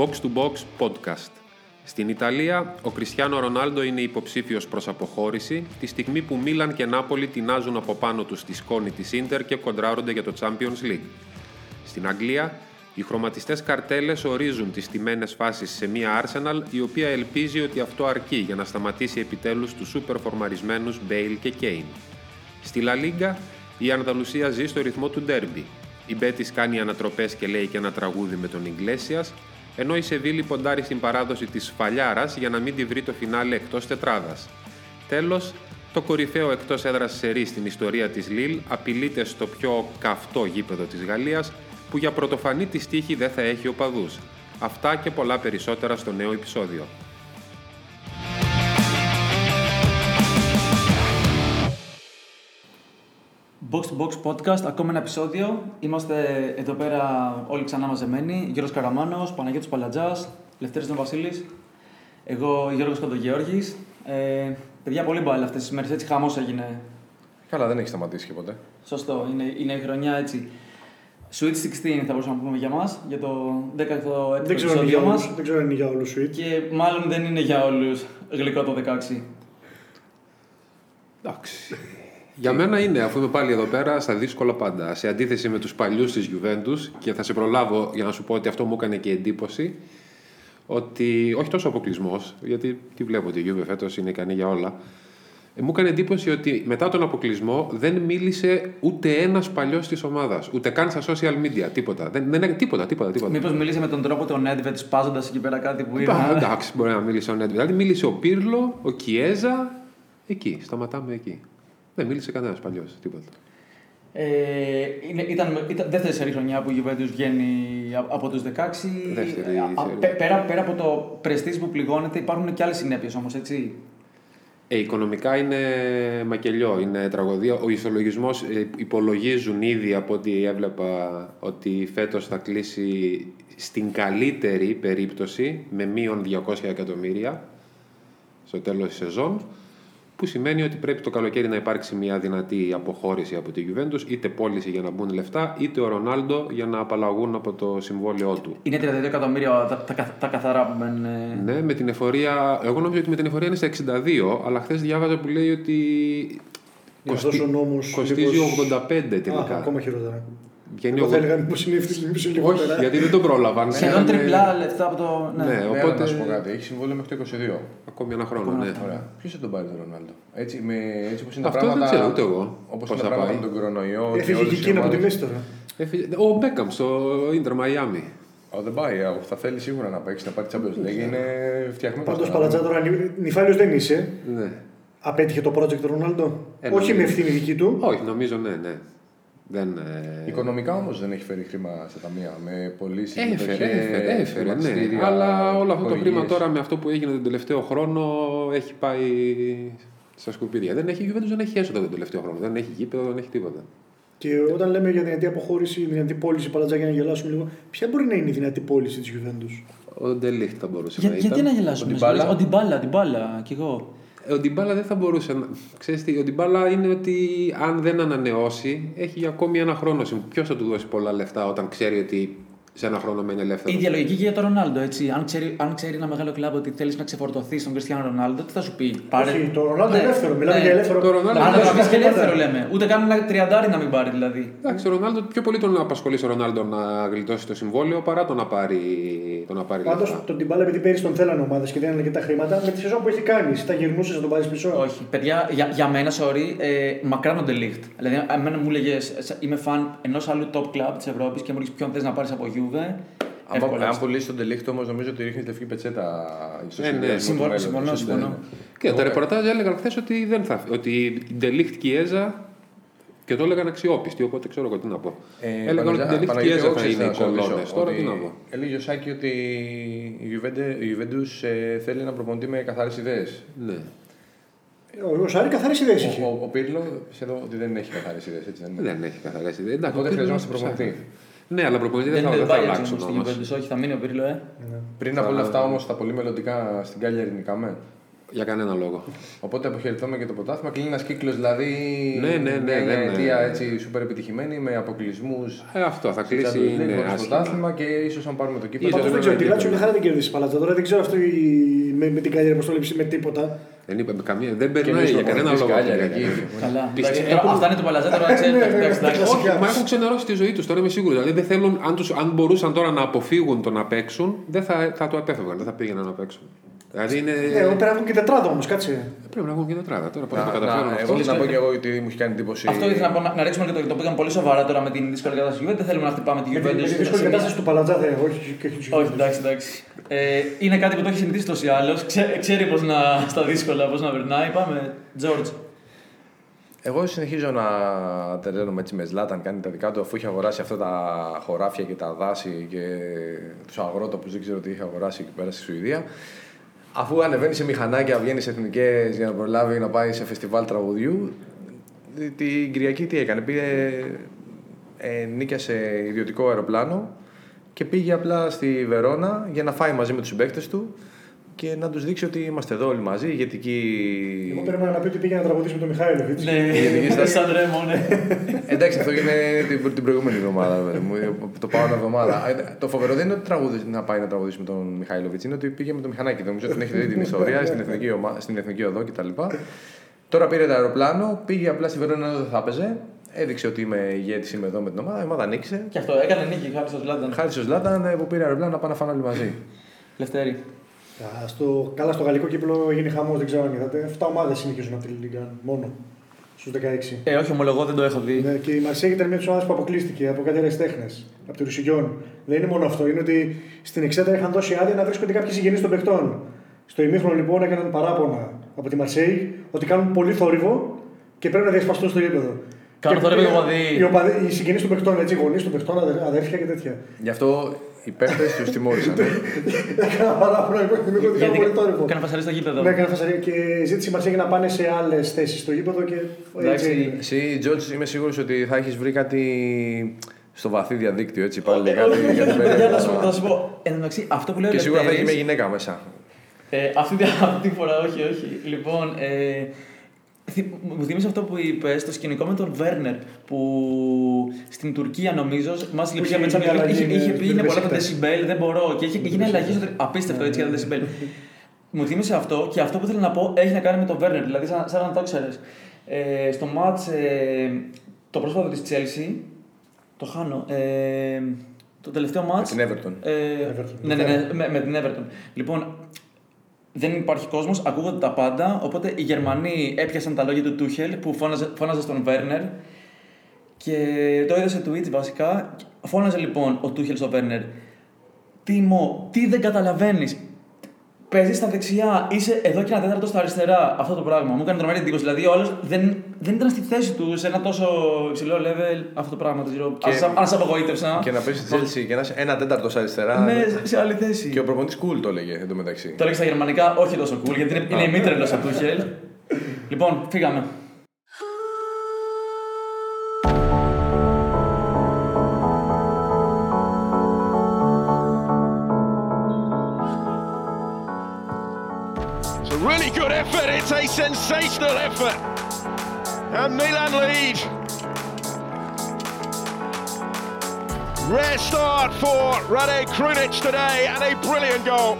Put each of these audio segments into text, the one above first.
Box to Box Podcast. Στην Ιταλία, ο Κριστιανό Ρονάλντο είναι υποψήφιος προς αποχώρηση τη στιγμή που Μίλαν και Νάπολη τεινάζουν από πάνω τους στη σκόνη της Ίντερ και κοντράρονται για το Champions League. Στην Αγγλία, οι χρωματιστές καρτέλες ορίζουν τις τιμένες φάσεις σε μια Arsenal η οποία ελπίζει ότι αυτό αρκεί για να σταματήσει επιτέλους τους σούπερ φορμαρισμένους Bale και Kane. Στη Λα Λίγκα, η Ανδαλουσία ζει στο ρυθμό του ντέρμπι. Η Μπέτης κάνει ανατροπές και λέει και ένα τραγούδι με τον Ιγκλέσιας, ενώ η Σεβίλη ποντάρει στην παράδοση της Φαλιάρας για να μην τη βρει το φινάλε εκτός τετράδας. Τέλος, το κορυφαίο εκτός έδρας σερί στην ιστορία της Λίλ απειλείται στο πιο καυτό γήπεδο της Γαλλίας, που για πρωτοφανή της τύχη δεν θα έχει οπαδούς. Αυτά και πολλά περισσότερα στο νέο επεισόδιο. Box to Box Podcast, ακόμα ένα επεισόδιο. Είμαστε εδώ πέρα όλοι ξανά μαζεμένοι. Γιώργος Καραμάνος, Παναγιώτης Παλατζάς, Λευτέρης Τον Βασίλης, εγώ Γιώργος Κοντογεώργης. Ε, παιδιά, πολύ μπάλα αυτές τις μέρες, έτσι χαμός έγινε. Καλά, δεν έχει σταματήσει και ποτέ. Σωστό, είναι, είναι η χρονιά έτσι. Sweet 16 θα μπορούσαμε να πούμε για μας, για το 17ο Δεν ξέρω, αν είναι επεισόδιο για μας. όλους, δεν ξέρω αν είναι για όλους sweet. Και μάλλον δεν είναι για όλους γλυκό το 16. Εντάξει. Για μένα είναι, αφού είμαι πάλι εδώ πέρα, στα δύσκολα πάντα. Σε αντίθεση με τους παλιούς της Juventus και θα σε προλάβω για να σου πω ότι αυτό μου έκανε και εντύπωση ότι, όχι τόσο αποκλεισμός, γιατί τι βλέπω ότι η Juve φέτος είναι ικανή για όλα, ε, μου έκανε εντύπωση ότι μετά τον αποκλεισμό δεν μίλησε ούτε ένας παλιός της ομάδας, ούτε καν στα social media, τίποτα. Δεν, δεν, τίποτα, τίποτα, τίποτα. Μήπως μίλησε με τον τρόπο τον Nedved σπάζοντας εκεί πέρα κάτι που Πα, είδα; εντάξει, μπορεί να μίλησε ο Νέντ. Δηλαδή μίλησε ο Πύρλο, ο Κιέζα, εκεί, σταματάμε εκεί. Δεν μίλησε κανένας παλιός, τίποτα. Ε, είναι, ήταν, ήταν δεύτερη σερή χρονιά που η Juventus βγαίνει α- από τους 16. Δεύτερη Α, α, σερί. πέ- πέρα, πέρα από το πρεστής που πληγώνεται υπάρχουν και άλλες συνέπειες όμως, έτσι; Ε, οικονομικά είναι μακελιό, είναι τραγωδία. Ο ισολογισμός ε, υπολογίζουν ήδη από ό,τι έβλεπα ότι φέτος θα κλείσει στην καλύτερη περίπτωση με μείον 200 εκατομμύρια στο τέλος της σεζόν που σημαίνει ότι πρέπει το καλοκαίρι να υπάρξει μια δυνατή αποχώρηση από τη Juventus είτε πώληση για να μπουν λεφτά είτε ο Ρονάλντο για να απαλλαγούν από το συμβόλαιό του. Είναι 32 εκατομμύρια τα, τα, καθ- τα καθαρά που μένουν. ε, Ναι, με την εφορία. Εγώ νόμιζα ότι με την εφορία είναι στα 62, αλλά χθες διάβαζα που λέει ότι. Για αυτός ο νόμος κοστίζει λίγος- 85 Α, τελικά. ακόμα χειρότερα. Βγαίνει Εγώ θα 80. έλεγα μήπως είναι ευθύς μήπως είναι Όχι, λιγότερα. γιατί δεν τον πρόλαβαν. Σχεδόν Είχανε- τριπλά λεφτά από το. Ναι. Ναι, Ναι, οπότε. αλλά να σου πω κάτι. Έχει συμβόλαιο μέχρι το 22. Ακόμη ένα χρόνο, Ακόμα ναι. ένα Ωραία. Ποιος θα τον πάρει τον Ρονάλντο; Έτσι, με, έτσι όπως είναι Αυτό τα δεν πράγματα. ξέρω ούτε εγώ Όπως πώς είναι τα θα πράγματα πάει. με τον κορονοϊό. και Έφυγε όλες και οι εκείνη από τη ομάδες- μέση τώρα. Έφυγε- Ο Μπέκαμ στο Ιντερ Μαϊάμι. Α, δεν πάει. α, Θα θέλει σίγουρα να παίξει, να πάρει Champions League. Είναι φτιαγμένο. Πάντως στο Παλατζά να- τώρα νυφάλιος δεν είσαι. Ναι. Απέτυχε το project του Ρονάλντο; Ε, Όχι νομίζω. με ευθύνη δική του. Όχι, νομίζω ναι, ναι. Δεν, ε, Οικονομικά όμως δεν έχει φέρει χρήμα στα ταμεία. Με πωλήσεις. Έφερε, έφερε, έφερε, ναι. Αλλά όλο αυτό το χρήμα τώρα με αυτό που έγινε τον τελευταίο χρόνο έχει πάει στα σκουπίδια. Δεν έχει, η Juventus δεν έχει έσοδα τον τελευταίο χρόνο. Δεν έχει γήπεδο, δεν έχει τίποτα. Και όταν λέμε για δυνατή αποχώρηση, δυνατή πώληση Παλατζά για να γελάσουμε λίγο, ποια μπορεί να είναι η δυνατή πώληση της Juventus. Ο Ντελίχτ θα μπορούσε Για, να γιατί ήταν. να γελάσουμε, Ο Ντιμπάλα. Ο Ντιμπάλα, Ντιμπάλα, κι εγώ. Ε, Ο Ντιμπάλα δεν θα μπορούσε να. Ξέρεις τι, ο Ντιμπάλα είναι ότι αν δεν ανανεώσει, έχει για ακόμη ένα χρόνο. Ποιος θα του δώσει πολλά λεφτά όταν ξέρει ότι σε ένα χρόνο μένει ελεύθερο. Η ίδια λογική και για τον Ρονάλντο. Έτσι. Αν, ξέρει, αν ξέρει ένα μεγάλο κλαμπ ότι θέλεις να ξεφορτωθείς στον Κριστιανό Ρονάλντο, τι θα σου πει; Όχι, το Ρονάλντο Ναι, ελεύθερο. Μιλάμε ναι. για ελεύθερο. Το Ρονάλντο Αν δεν δεν θα το και ελεύθερο λέμε. Ούτε καν ένα τριαντάρι να μην πάρει δηλαδή. Εντάξει, ο Ρονάλντο πιο πολύ τον απασχολεί ο Ρονάλντο να γλιτώσει το συμβόλαιο παρά το να πάρει, το να πάρει Πάντως λεφτά. τον Τιμπάλα, επειδή πέρυσι τον θέλανε ομάδες και δεν αρκετά χρήματα, με τη σεζόν που έχει κάνει, εσύ θα γυρνούσες να τον πάρεις πίσω. Όχι. Παιδιά, για, για μένα, sorry, ε, μακράν ο Ντελίχτ. Δηλαδή, εμένα μου έλεγε είμαι φαν ενός άλλου top club της Ευρώπης και μου έλεγε ποιον θες να πάρεις από Juve. Αν, εύκολα. αν πουλήσει τον Τελίχτο όμως, νομίζω ότι ρίχνει λευκή πετσέτα στο Ε, ναι, συνδυασμό του συμφωνώ, μέλλοντος. συμφωνώ, Σωστά συμφωνώ. είναι. Και τα ρεπορτάζ έλεγαν χθες ότι δεν θα. Ότι η Ντελίχτ Κιέζα και το έλεγαν αξιόπιστοι, οπότε ξέρω εγώ τι να πω. Ε, έλεγαν ότι η Παναγιά- Ντελίχτ Παναγιώτη, Κιέζα εγώ θα ξέρεις είναι οι να σε ρωτήσω, κολόνε. Τώρα ότι τι να πω. Έλεγε ο Σάκη ότι η Juventus- η Juventus ε, θέλει να προπονητή με καθαρές ιδέες. Ναι. Ο, ο Σάρη καθαρές ιδέες είχε. Ο, ο, ο Πύρλο ξέρω ότι δεν έχει καθαρές ιδέες, έτσι δεν είναι. Δεν έχει καθαρέσει. Εντάξει, Οπότε ο χρειαζόμαστε Πύρλος προπονητή. Ψάχνει. Ναι, αλλά προπονητή Δεν δεν θα, είναι δεν θα πάει αλλάξουν στην όμως. Juventus, όχι, θα μείνει ο Πύρλο, ε. Πριν από όλα αυτά όμως, τα πολύ μελλοντικά στην Κάλια Νικάμε. Για κανένα λόγο. Οπότε αποχαιρετούμε και το πρωτάθλημα. Κλείνει ένας κύκλος δηλαδή. Ναι, ναι, ναι, Μια ναι, ναι. αιτία έτσι σούπερ επιτυχημένη με αποκλεισμούς. Ε, αυτό θα κλείσει. Είναι Είναι το άσχημα. πρωτάθλημα και ίσως αν πάρουμε το κύπελο. Πάντως δεν δεν ξέρω, τη είναι Λάτσιο μια χαρά δεν κερδίσει παλάτσα. Τώρα δεν ξέρω αυτό η- με, με την καλή αποστολή με τίποτα. Δεν, είπε, καμία, δεν Και περνάει εμείς για κανένα προπονητής λόγο. Κάλια, αυτή η εκεί. διαδικασία. Καλά. Πιστεύω- Εντάξει, τώρα- Αυτά είναι του Παλαζά, τώρα ξέρετε. Ναι, εντάξει, ναι, εντάξει. κλασικά. Όχι, μα έχουν ξενερώσει τη ζωή τους. Τώρα είμαι σίγουρο. Δηλαδή, δεν θέλουν, αν, τους, αν μπορούσαν τώρα να αποφύγουν το να παίξουν, δεν θα, θα το απέφευγαν. Δεν θα πήγαιναν να παίξουν. Δηλαδή είναι. Ε, πρέπει να έχουν και τετράδα όμως, κάτσε. Πρέπει να έχουν και τετράδα. Τώρα πώ θα το Να- καταφέρουν να- αυτό. Εγώ να πω και εγώ ότι μου έχει κάνει εντύπωση. Αυτό ήθελα να, πω, να, να ρίξουμε και το, το πήγαμε πολύ σοβαρά τώρα με την δύσκολη κατάσταση του Juventus. Δεν θέλουμε να χτυπάμε τη Με τη- με τη Juventus. δύσκολη κατάσταση του Παλατζά θα έχω, όχι και του Όχι, εντάξει, εντάξει. Ε, είναι κάτι που το έχει συνηθίσει τόσο ή άλλω. ξέρει πώς να στα δύσκολα, πώς να περνάει. Πάμε, George. Εγώ συνεχίζω να τρελαίνομαι έτσι με Ζλάταν, κάνει τα δικά του αφού είχε αγοράσει αυτά τα χωράφια και τα δάση και τους αγρότοπους, δεν ξέρω τι είχε αγοράσει εκεί πέρα στη Σουηδία. Αφού ανεβαίνει σε μηχανάκια, βγαίνει σε εθνικές για να προλάβει να πάει σε φεστιβάλ τραγουδιού, την Κυριακή τι έκανε, πήγε, ε, νίκιασε ιδιωτικό αεροπλάνο και πήγε απλά στη Βερόνα για να φάει μαζί με τους συμπαίκτες του και να τους δείξει ότι είμαστε εδώ όλοι μαζί, ηγετική... Εγώ περίμενα να πει ότι πήγε να τραγουδήσει με τον Μιχάηλοβιτ. Ναι, γενική στάση. σαν ρέμο, ναι. Εντάξει, αυτό έγινε την, την προηγούμενη εβδομάδα. βέβαια μου, το πάω ένα εβδομάδα. Ε, το φοβερό δεν είναι ότι τραγουδι, να πάει να τραγουδήσει με τον Μιχάηλοβιτ, είναι ότι πήγε με το μηχανάκι. Νομίζω ότι την έχετε δει την ιστορία στην εθνική, ομα- στην εθνική οδό κτλ. Τώρα πήρε το αεροπλάνο, πήγε απλά στη Βερόνα ενώ δεν θα έπαιζε. Έδειξε ότι είμαι ηγέτης, είμαι εδώ με την ομάδα. Η ομάδα ανοίξε. Και αυτό έκανε νίκη, χάρη στο Ζλάνταν. Χάρη στο Ζλάταν ε, που πήρε αεροπλάνο να πάνε να φάνε όλοι μαζί. Λευτέρη. Α, Στο, καλά, στο γαλλικό κύπλο έγινε χαμός, δεν ξέρω αν είδατε. 7 ομάδες συνεχίζουν από τη Λίγκα μόνο στους 16. Ε, όχι, ομολογώ, δεν το έχω δει. Ναι, και η Μαρσέγ ήταν μια από τι ομάδε που αποκλείστηκε από κάτι άλλες τέχνες. Από τη Ρουσιγιόν. Δεν είναι μόνο αυτό. Είναι ότι στην εξέδρα είχαν δώσει άδεια να βρίσκονται κάποιοι συγγενείς των παιχτών. Στο ημίχρονο λοιπόν έκαναν παράπονα από τη Μαρσέγ ότι κάνουν πολύ θόρυβο και πρέπει να διασπαστούν στο γήπεδο. Κάνουν Και θόρυβο οι πήγαν- οπαδοί. Οι, οπαδοί, οι συγγενείς των παιχτών, έτσι, οι γονείς των παιχτών, αδε- αδέρφια και τέτοια. Γι' αυτό οι παίχτε τους τιμώρησαν. ε. Έκαναν παράπονα λοιπόν, ότι κάνουν Γιατί πολύ θόρυβο. έκανε φασαρί στο γήπεδο. Ναι, έκανα φασαρία και ζήτησε η Μαρσέγ να πάνε σε άλλες θέσεις στο γήπεδο και Εντάξει. έτσι έγινε. Εσύ, Τζόρτζ, είμαι σίγουρος ότι θα έχεις βρει κάτι στο βαθύ διαδίκτυο έτσι πάλι. Ε, κάτι όχι, για την όχι, παιδιά, θα σου- περίοδο. Θα σου πω. Εν τω μεταξύ, αυτό που λέω Και σίγουρα θα έχει Λευτέρης- μια γυναίκα μέσα. Ε, αυτή, τη- αυτή τη φορά, όχι, όχι. Λοιπόν, ε, θυ- μου θυμίζει αυτό που είπες στο σκηνικό με τον Βέρνερ που στην Τουρκία νομίζω μας είχε λειψία με γίνει Champions League, αλλαγή, είχε, ναι, είχε στην πει είναι πολλά τα Besiktas. δεσιμπέλ, δεν μπορώ. Και είχε γίνει αλλαγή στο απίστευτο έτσι για τα δεσιμπέλ. Μου θύμισε αυτό και αυτό που θέλω να πω έχει να κάνει με τον Βέρνερ, δηλαδή σαν, σαν να το ξέρεις. Ε, στο μάτς ε, το πρόσφατο της Chelsea, το χάνω, ε, το τελευταίο Με μάτς... την Everton. Ε, Everton. ναι, ναι, ναι, με, με την Everton. Λοιπόν, δεν υπάρχει κόσμος, ακούγονται τα πάντα. Οπότε οι Γερμανοί έπιασαν τα λόγια του Τούχελ που φώναζε, φώναζε στον Βέρνερ και το είδε σε Twitch βασικά. Φώναζε λοιπόν ο Τούχελ στον Βέρνερ. Τίμο, τι δεν καταλαβαίνεις. Παίζεις στα δεξιά, είσαι εδώ και ένα τέταρτο στα αριστερά. Αυτό το πράγμα. Μου έκανε τρομερή εντύπωση. Δηλαδή, ο άλλος δεν, δεν ήταν στη θέση του σε ένα τόσο υψηλό level. Αυτό το πράγμα. Δεν ξέρω. Και- Αν σε απογοήτευσα. Και να παίζεις τη Chelsea και να είσαι ένα τέταρτο αριστερά. Ναι, σε άλλη θέση. Και ο προπονητής cool το έλεγε εντωμεταξύ. Το έλεγε στα γερμανικά, όχι τόσο cool, γιατί είναι, είναι ημίτρελο ο Τούχελ. λοιπόν, φύγαμε. Effort. It's a sensational effort. And Milan lead. Rare start for Rade Krunic today and a brilliant goal.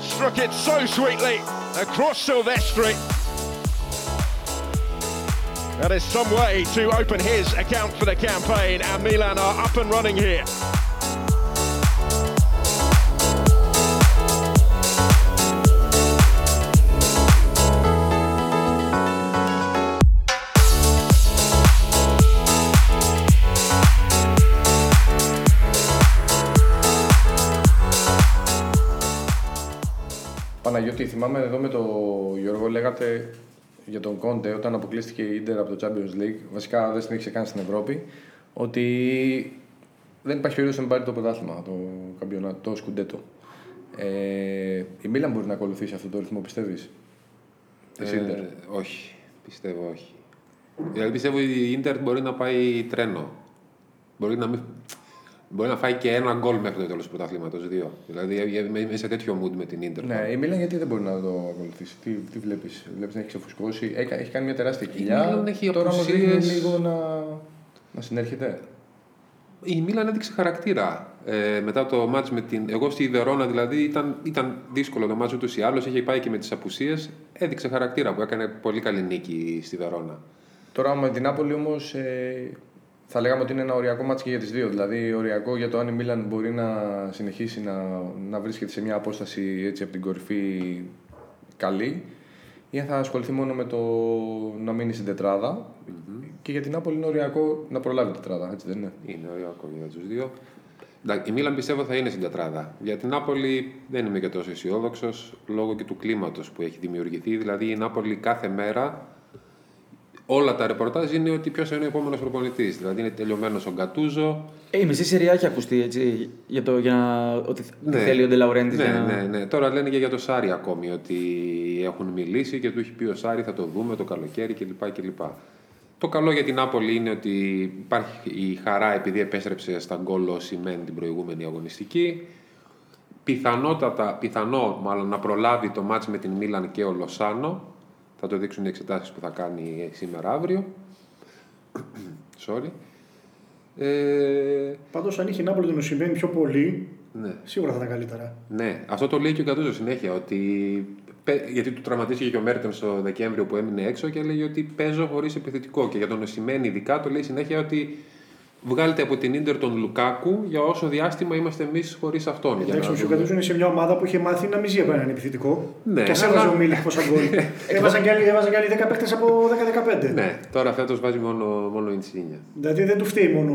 Struck it so sweetly across Silvestri. That is some way to open his account for the campaign and Milan are up and running here. Παναγιώτη, θυμάμαι εδώ με τον Γιώργο λέγατε για τον Κόντε όταν αποκλείστηκε η Ίντερ από το Champions League. Βασικά δεν συνέχισε καν στην Ευρώπη. Ότι δεν υπάρχει περίπτωση να πάρει το πρωτάθλημα, το, καμπιονά- το σκουντέτο. Ε, η Μίλαν μπορεί να ακολουθήσει αυτό το ρυθμό, πιστεύεις. Της Ίντερ; Ε, όχι, πιστεύω όχι. Δηλαδή πιστεύω η Ίντερ μπορεί να πάει τρένο. Μπορεί να μην, Μπορεί να φάει και ένα γκολ μέχρι το τέλος του πρωταθλήματος. Δύο. Δηλαδή είμαι σε τέτοιο mood με την ντερ. Ναι, η Μίλαν γιατί δεν μπορεί να το ακολουθήσει; Τι, τι βλέπεις, βλέπεις να έχει ξεφουσκώσει; Έχει κάνει μια τεράστια κοιλιά. Έχει Τώρα όμως δείχνει λίγο να, να συνέρχεται. Η Μίλαν έδειξε χαρακτήρα. Ε, μετά το μάτς με την. Εγώ στη Βερόνα δηλαδή ήταν, ήταν δύσκολο το μάτς ούτως ή άλλως. Είχε πάει και με τις απουσίες. Έδειξε χαρακτήρα που έκανε πολύ καλή νίκη στη Βερόνα. Τώρα με την Νάπολη όμως ε, θα λέγαμε ότι είναι ένα οριακό μάτς και για τις δύο. Δηλαδή οριακό για το αν η Μίλαν μπορεί να συνεχίσει να, να βρίσκεται σε μια απόσταση έτσι από την κορυφή καλή ή αν θα ασχοληθεί μόνο με το να μείνει στην τετράδα. Mm-hmm. Και για την Νάπολη είναι οριακό να προλάβει την τετράδα, έτσι δεν είναι; Είναι οριακό για τους δύο. Η Μίλαν πιστεύω θα είναι στην τετράδα. Για την Νάπολη δεν είμαι και τόσο αισιόδοξος λόγω και του κλίματος που έχει δημιουργηθεί. Δηλαδή η Νάπολη κάθε μέρα όλα τα ρεπορτάζ είναι ότι ποιος είναι ο επόμενος προπονητής. Δηλαδή είναι τελειωμένος ο Γκατούζο. Ε, η μισή σειρά έχει ακουστεί έτσι, για, το, για να, ότι ναι, θέλει ο Ντελαουρέντη. Ναι, να... ναι, ναι. Τώρα λένε και για το Σάρι ακόμη ότι έχουν μιλήσει και του έχει πει ο Σάρι θα το δούμε το καλοκαίρι κλπ. κλπ. Το καλό για την Νάπολη είναι ότι υπάρχει η χαρά επειδή επέστρεψε στα γκολ ο Σιμέν την προηγούμενη αγωνιστική. Πιθανότατα, πιθανό μάλλον να προλάβει το μάτς με την Μίλαν και ο Λοσάνο θα το δείξουν οι εξετάσεις που θα κάνει σήμερα αύριο. Sorry. Ε... Πάντως, αν είχε η Νάπολη τον Οσημέν πιο πολύ, ναι. σίγουρα θα ήταν καλύτερα. Ναι, αυτό το λέει και ο Κατούζο συνέχεια. Ότι... Γιατί του τραυματίστηκε και ο Μέρτεν στο Δεκέμβριο που έμεινε έξω και έλεγε ότι παίζω χωρίς επιθετικό. Και για τον Οσημέν, ειδικά, το λέει συνέχεια ότι βγάλετε από την ντερ τον Λουκάκου για όσο διάστημα είμαστε εμείς χωρίς αυτόν. Εντάξει, ο Σιουκατούζο είναι σε μια ομάδα που είχε μάθει να μην ζει από έναν επιθετικό. Ναι, και σε έβαζε ο Μίλικ πόσα γκολ. έβαζαν και άλλοι 10 παίχτε από 10-15. Ναι, τώρα φέτος βάζει μόνο, μόνο η Τσίνια. Δηλαδή δεν του φταίει μόνο,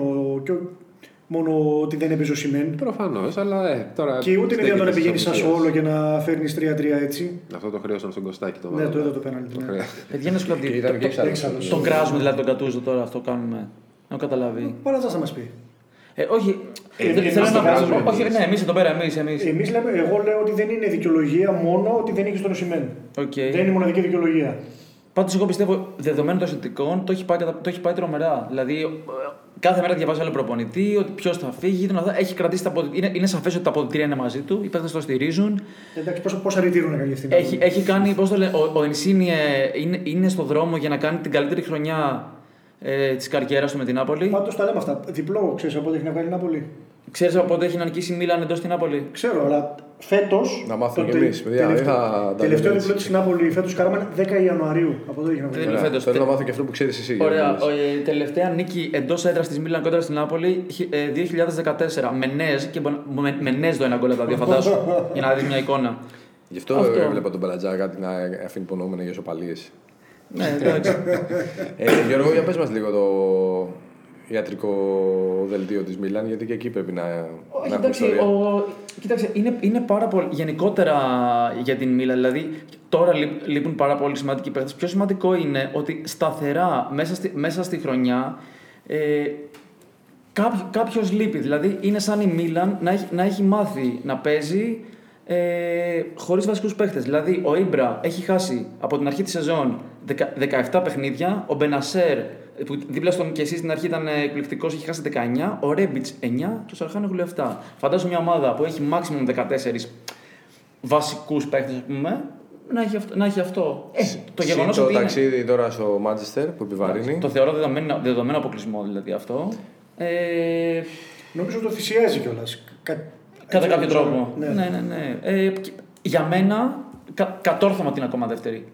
μόνο ότι δεν έπαιζε ο Σιμέν. Προφανώς, αλλά ε, τώρα. Και ούτε είναι δυνατόν να πηγαίνει σαν όλο και να φέρνεις 3-3 έτσι. Αυτό το χρέωσαν στον Κωστάκη το Ναι, το είδα το πέναλτι. Παιδιά, να σου Τον κράζουμε δηλαδή τον Κατούζο τώρα, αυτό κάνουμε. Να καταλάβει. Πολλά θα μας πει. Ε, όχι. Ε, δεν θέλω να πω. Όχι, ναι, εμείς εδώ πέρα, εμείς. Εμείς. Εμείς λέμε, εγώ λέω ότι δεν είναι δικαιολογία μόνο ότι δεν έχει τον Οσημέν. Okay. Δεν είναι μοναδική δικαιολογία. Πάντως, εγώ πιστεύω δεδομένων των συνθηκών το έχει πάει, το έχει πάει τρομερά. Δηλαδή, κάθε μέρα διαβάζει άλλο προπονητή, ότι ποιος θα φύγει. Τον έχει κρατήσει τα είναι, είναι σαφές ότι τα αποδητήρια είναι μαζί του, οι παίκτε το στηρίζουν. Εντάξει, πόσο, πόσα ρητήρουν να κάνει αυτή έχει, έχει κάνει, πώς το λέει, ο, ο Ενσίνιε είναι, είναι στο δρόμο για να κάνει την καλύτερη χρονιά ε, της καριέρας του με την Νάπολη. Πάντως τα λέμε αυτά. Διπλό, ξέρεις από πότε έχει να βγάλει η Νάπολη. Ξέρεις από πότε έχει να νικήσει η Μίλαν εντός στην Νάπολη; Ξέρω, αλλά φέτος. Να μάθουμε κι εμείς, παιδιά. Τελευταίο, τελευταίο διπλό της Νάπολη φέτος κάναμε 10 Ιανουαρίου. Από τότε έχει να βγάλει. Φέτος, Θέλω να μάθω και αυτό που ξέρεις εσύ. Ωραία. Η τελευταία νίκη εντός έδρας της Μίλαν κόντρα στην Νάπολη 2014. Με Νέζ και με Νέζ το ένα γκολ τα δύο, φαντάσου. για να δεις μια εικόνα. Γι' αυτό, αυτό. έβλεπα τον Μπελατζά κάτι να αφήνει υπονοούμενα για σοπαλίες. Ναι, εντάξει. ε, Γιώργο, για πες μας λίγο το ιατρικό δελτίο της Μίλαν, γιατί και εκεί πρέπει να, Όχι, να εντάξει, ο, Κοίταξε, είναι, είναι πάρα πολύ, γενικότερα για την Μίλαν, δηλαδή τώρα λείπουν πάρα πολύ σημαντικοί παίχτες. Πιο σημαντικό είναι ότι σταθερά μέσα στη, μέσα στη χρονιά ε, κάποιο, κάποιος λείπει. Δηλαδή είναι σαν η Μίλαν να έχει, να έχει μάθει να παίζει ε, χωρίς βασικούς παίχτες. Δηλαδή, ο Ήμπρα έχει χάσει από την αρχή της σεζόν 17 παιχνίδια. Ο Μπενασέρ, που δίπλα στον και εσύ στην αρχή ήταν εκπληκτικός, έχει χάσει 19. Ο Ρέμπιτς 9 και ο Σαρχάνεγλου 7. Φαντάζομαι μια ομάδα που έχει maximum 14 βασικούς παίχτες, ας πούμε, να έχει αυτό. Να έχει αυτό. Ε, το γεγονός ότι. Το ταξίδι είναι... τώρα στο Μάντσεστερ που επιβαρύνει. Το θεωρώ δεδομένο, δεδομένο αποκλεισμό δηλαδή αυτό. Ε... Νομίζω το θυσιάζει κιόλας. Κατά κάποιο τρόπο. Ναι, ναι, ναι. ναι. Ε, για μένα, κα, κατόρθωμα την ακόμα δεύτερη.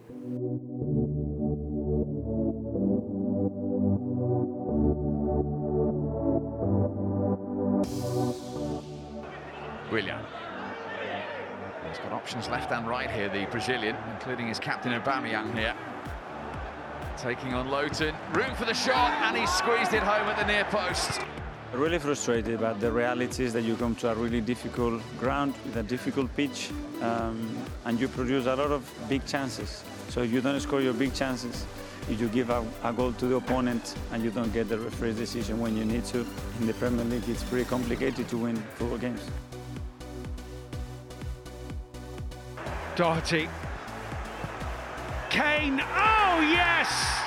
William. He's got options left and right here, the Brazilian, including his captain Aubameyang here. Taking on Lowton. Room for the shot, and he squeezed it home at the near post. Really frustrated, but the reality is that you come to a really difficult ground with a difficult pitch, um, and you produce a lot of big chances. So if you don't score your big chances, if you give a, a goal to the opponent and you don't get the referee's decision when you need to, in the Premier League it's pretty complicated to win football games. Doherty. Kane. Oh, yes!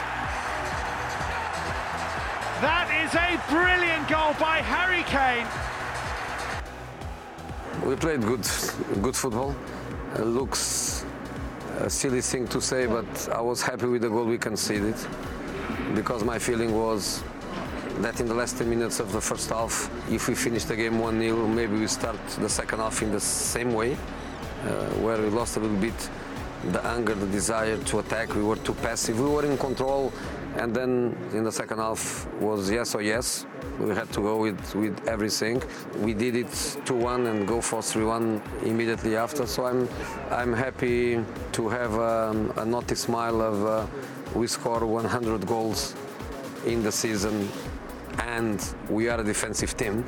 That is a brilliant goal by Harry Kane. we played good, good football. It looks a silly thing to say, but I was happy with the goal we conceded because my feeling was that in the last 10 minutes of the first half, if we finish the game 1-0, maybe we start the second half in the same way, uh, where we lost a little bit the anger, the desire to attack. We were too passive. We were in control, and then in the second half was yes or yes. We had to go with, with everything. We did it 2-1 and go for 3-1 immediately after. So I'm I'm happy to have um, a naughty smile of uh, we score 100 goals in the season, and we are a defensive team.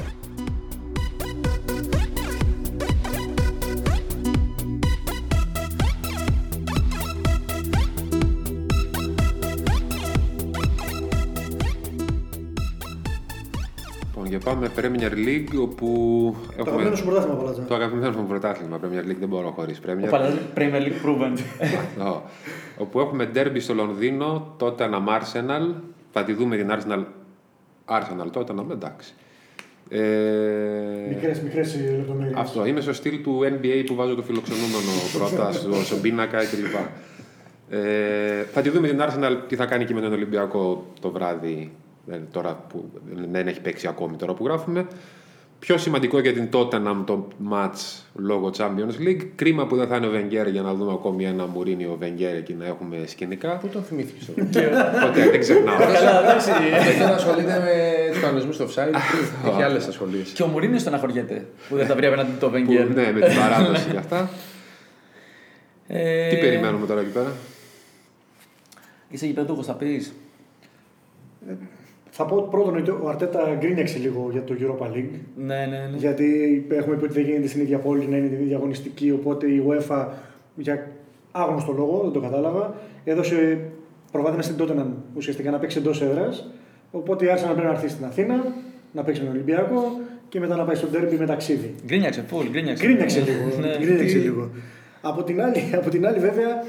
Πάμε Premier League, όπου Το αγαπημένο σου πρωτάθλημα, Παλάτζα. Το αγαπημένο μου πρωτάθλημα, Premier League, δεν μπορώ χωρί Premier. Ο Παλατζάς Premier League proven. Ω, όπου έχουμε derby στο Λονδίνο, τότε ένα Arsenal. Θα τη δούμε την Arsenal. Arsenal τότε, να εντάξει. Ε, Μικρές, μικρές οι λεπτομέρειες. αυτό. Είμαι στο στυλ του NBA που βάζω το φιλοξενούμενο πρώτα στο, στον πίνακα κλπ. Ε, θα τη δούμε την Arsenal τι θα κάνει και με τον Ολυμπιακό το βράδυ. Δεν- Τώρα που δεν έχει παίξει ακόμη τώρα που γράφουμε. Πιο σημαντικό για την Tottenham το match λόγω Champions League. Κρίμα που δεν θα είναι ο Wenger για να δούμε ακόμη ένα Μουρίνιο Wenger εκεί να έχουμε σκηνικά. Πού τον θυμήθηκε αυτό. Ποτέ, δεν ξεχνάω. Καλά, εντάξει. Δεν ασχολείται με του κανονισμού στο offside. Έχει άλλε ασχολίε. Και ο Μουρίνιο στεναχωριέται που δεν τα βρει απέναντι το Που, Wenger. ναι, με την παράδοση και αυτά. Ε, Τι περιμένουμε τώρα εκεί πέρα. Είσαι γηπεδούχος, θα πεις. Θα πω πρώτον ότι ο Αρτέτα γκρίνιαξε λίγο για το Europa League. Ναι, ναι, ναι. Γιατί έχουμε πει ότι δεν γίνεται στην ίδια πόλη να είναι την ίδια αγωνιστική. Οπότε η UEFA για άγνωστο λόγο, δεν το κατάλαβα, έδωσε προβάδισμα στην Tottenham ουσιαστικά να παίξει εντός έδρας. Οπότε η Arsenal πρέπει να έρθει στην Αθήνα, να παίξει με τον Ολυμπιακό και μετά να πάει στο ντέρμπι με ταξίδι. Γκρίνιαξε, full, γκρίνιαξε. Γκρίνιαξε λίγο. Ναι. γκρίνιαξε Τι- λίγο. Από την, άλλη, από την άλλη, βέβαια,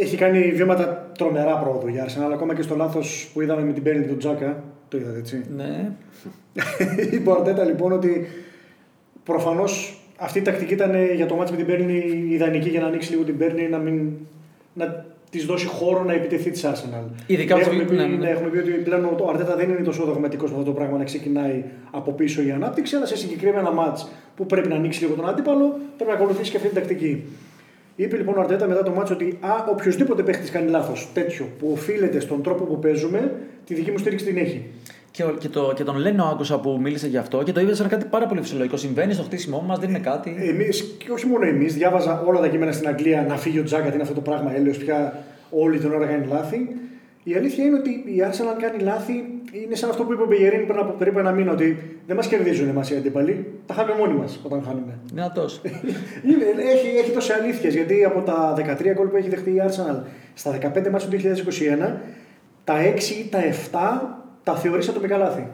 έχει κάνει βήματα τρομερά πρόοδο η Arsenal. Αλλά ακόμα και στο λάθος που είδαμε με την Μπέρνη του Τζάκα. Το είδατε έτσι. Ναι. Είπε ο Αρτέτα λοιπόν ότι προφανώς αυτή η τακτική ήταν για το μάτι με την Μπέρνη ιδανική για να ανοίξει λίγο την Μπέρνη να, μην, να της δώσει χώρο να επιτεθεί της Arsenal. Ειδικά έχουμε, αυτό- πει, ναι, ναι. ναι, έχουμε πει ότι πλέον ο Αρτέτα δεν είναι τόσο δογματικός με αυτό το πράγμα να ξεκινάει από πίσω η ανάπτυξη, αλλά σε συγκεκριμένα μάτς που πρέπει να ανοίξει λίγο τον αντίπαλο, πρέπει να ακολουθήσει και αυτή την τακτική. Είπε λοιπόν ο Αρτέτα μετά το μάτσο ότι α, οποιοδήποτε παίχτης κάνει λάθος τέτοιο που οφείλεται στον τρόπο που παίζουμε, τη δική μου στήριξη την έχει. Και, ο- και, το, και τον Λένο άκουσα που μίλησε γι' αυτό και το είδε σαν κάτι πάρα πολύ φυσιολογικό. Συμβαίνει στο χτίσιμό μας, δεν είναι κάτι. Εμείς, και όχι μόνο εμείς, διάβαζα όλα τα κείμενα στην Αγγλία να φύγει ο Τζάκα, τι είναι αυτό το πράγμα, έλεος πια όλη την ώρα κάνει λάθη. Η αλήθεια είναι ότι η Arsenal κάνει λάθη, είναι σαν αυτό που είπε ο Μπεγερίνη πριν από περίπου ένα μήνα, ότι δεν μας κερδίζουν εμάς οι αντίπαλοι, τα χάνουμε μόνοι μας όταν χάνουμε. Δυνατός. Είναι, έχει, έχει τόσες αλήθειες γιατί από τα 13 γκολ που έχει δεχτεί η Arsenal στα 15 μάτια του 2021, τα 6 ή τα 7 τα θεωρήσα ατομικά λάθη.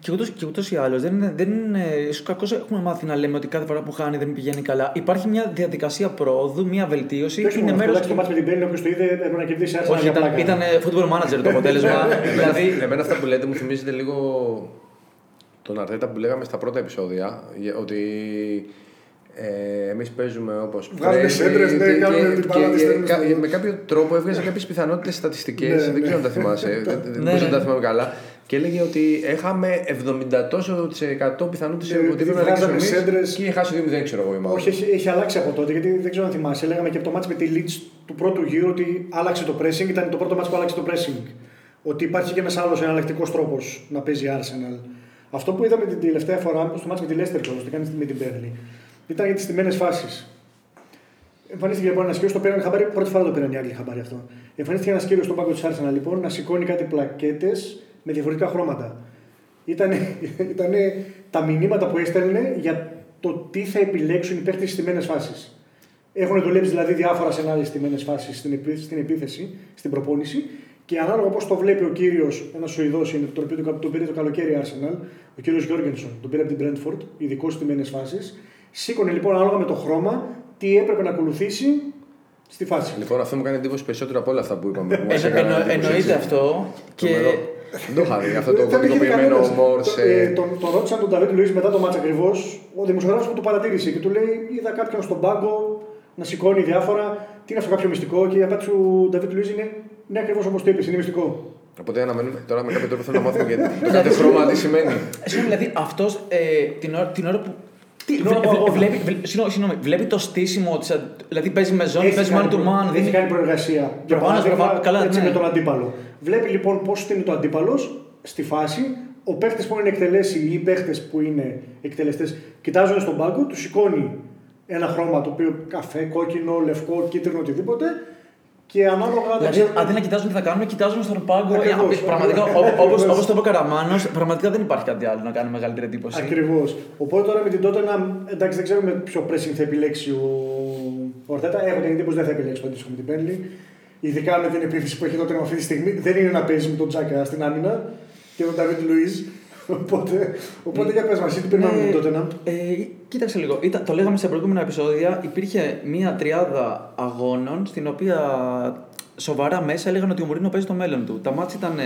Και ούτως και ούτως ή άλλως δεν είναι. Δεν είναι ίσως κακώς έχουμε μάθει να λέμε ότι κάθε φορά που χάνει δεν πηγαίνει καλά. Υπάρχει μια διαδικασία πρόοδου, μια βελτίωση. Και όχι είναι μόνο αυτό, μέρος. εντάξει, το μάτι με την Μπέρνη, όποιος το είδε, έπρεπε να κερδίσει η Arsenal Όχι, για ήταν, πλάκα. ήταν football manager το αποτέλεσμα. δηλαδή. Εμένα αυτά που λέτε μου θυμίζετε λίγο τον Αρτέτα που λέγαμε στα πρώτα επεισόδια. για- Ότι ε, εμείς παίζουμε όπως Βγάζουμε σέντρες, ναι, κάνουμε την μπάλα, τη στέλνουμε στο- με κάποιο τρόπο έβγαζε κάποιες πιθανότητες στατιστικές. Ναι, δεν ναι. ξέρω αν τα θυμάσαι. δεν δεν Ναι, μπορούσα να ναι. τα θυμάμαι καλά. Και έλεγε ότι είχαμε 70 τόσο της εκατό πιθανότητες Ναι, ότι επειδή πρέπει να βγάζαμε ρίξουμε εμείς σέντρες. και είχε χάσει 2-0, ξέρω εγώ. ή μάλλον. Όχι, έχει, έχει αλλάξει από τότε, γιατί δεν ξέρω αν θυμάσαι. Λέγαμε και από το μάτς με τη Leeds του πρώτου γύρου ότι άλλαξε το pressing. Ήταν το πρώτο μάτς που άλλαξε το pressing. Ότι υπάρχει και μέσα άλλος εναλλακτικός τρόπος να παίζει η Arsenal. Αυτό που είδαμε την τελευταία φορά στο μάτς με τη Leicester, όμως, το κάνεις με την Burnley, ήταν για τις τιμένες φάσεις. Εμφανίστηκε λοιπόν ένας κύριο, το πήραν χαμπάρι, πρώτη φορά το πήραν οι Άγγλοι χαμπάρι αυτό. Εμφανίστηκε ένας κύριο στον πάγκο της Arsenal λοιπόν να σηκώνει κάτι πλακέτες με διαφορετικά χρώματα. Ήταν ήτανε τα μηνύματα που έστελνε για το τι θα επιλέξουν οι παίχτε στις τιμένες φάσεις. Έχουν δουλέψει δηλαδή διάφορα σενάρια στις τιμένες φάσεις στην, επί- στην επίθεση, στην προπόνηση και ανάλογα όπως το βλέπει ο κύριος, ένας Σουηδός είναι, τον οποίο τον πήρε το καλοκαίρι η Arsenal, ο κύριος Γιώργενσον, τον πήρε από την Brentford, ειδικός στις τιμένες φάσεις. Σήκωνε λοιπόν ανάλογα με το χρώμα τι έπρεπε να ακολουθήσει στη φάση. Λοιπόν, αυτό μου κάνει εντύπωση περισσότερο από όλα αυτά που είπαμε. που μας Εννο- έκαναν εννο- εντύπωση, εννοείται έτσι. αυτό. Και Τρομερό. Δεν το είχα δει. Αυτό το Δεν είχε δει κωδικοποιημένο κανένας. μόρ Το- σε. ε, Τον τον ρώτησαν τον Νταβίτ Λουίς μετά το μάτσα ακριβώς. Ο δημοσιογράφος που το παρατήρησε και του λέει: Είδα κάποιον στον πάγκο να σηκώνει διάφορα. Τι είναι αυτό κάποιο μυστικό; Και η απάντηση του Νταβίτ Λουίς είναι: Ναι, ακριβώς όπως το είπες, είναι μυστικό. Οπότε αναμένουμε τώρα με κάποιο τρόπο θέλω να μάθουμε γιατί το κάθε χρώμα τι σημαίνει. Ε, Συγγνώμη, δηλαδή αυτός ε, την, ώρα, την ώρα που. Τι, Την ώρα που αγώνα. βλέπει, βλέπει, συγγνώμη, συγγνώμη, βλέπει το στήσιμο τη. Δηλαδή παίζει με ζώνη, Έχει παίζει κάνει man to προ- man. Έχει δίνει- κάνει προεργασία. Για Προφανώς, παράδειγμα, προφανώς, καλά, έτσι ναι. με τον αντίπαλο. Βλέπει λοιπόν πώς είναι το αντίπαλος στη φάση. Ο παίχτε που είναι εκτελέσει ή οι παίχτες που είναι εκτελεστές κοιτάζουν στον πάγκο, του σηκώνει ένα χρώμα το οποίο καφέ, κόκκινο, λευκό, κίτρινο, οτιδήποτε και ανάλογα δεν Δηλαδή, ξέρω. αντί να κοιτάζουν τι θα κάνουμε, κοιτάζουν στον πάγκο. Ακριβώς, Ε, απ- Πραγματικά, ακριβώς. όπως το είπε ο Καραμάνος, πραγματικά δεν υπάρχει κάτι άλλο να κάνει μεγαλύτερη εντύπωση. Ακριβώς. Οπότε τώρα με την τότε να. Εντάξει, δεν ξέρουμε ποιο pressing θα επιλέξει ο, ο Ορτέτα. Έχω την εντύπωση δεν θα επιλέξει το αντίστοιχο με την Πέρλι. Ειδικά με την επίθεση που έχει τότε αυτή τη στιγμή. Δεν είναι να παίζει με τον Τζάκα στην άμυνα και τον Νταβίτ Λουίζ. Οπότε, οπότε για πες μας, εσύ τι περιμένουμε με την τότε να. Ε, κοίταξε λίγο. Ήταν, το λέγαμε σε προηγούμενα επεισόδια. Υπήρχε μία τριάδα αγώνων στην οποία σοβαρά μέσα έλεγαν ότι ο Μουρίνο παίζει το μέλλον του. Τα μάτια ήταν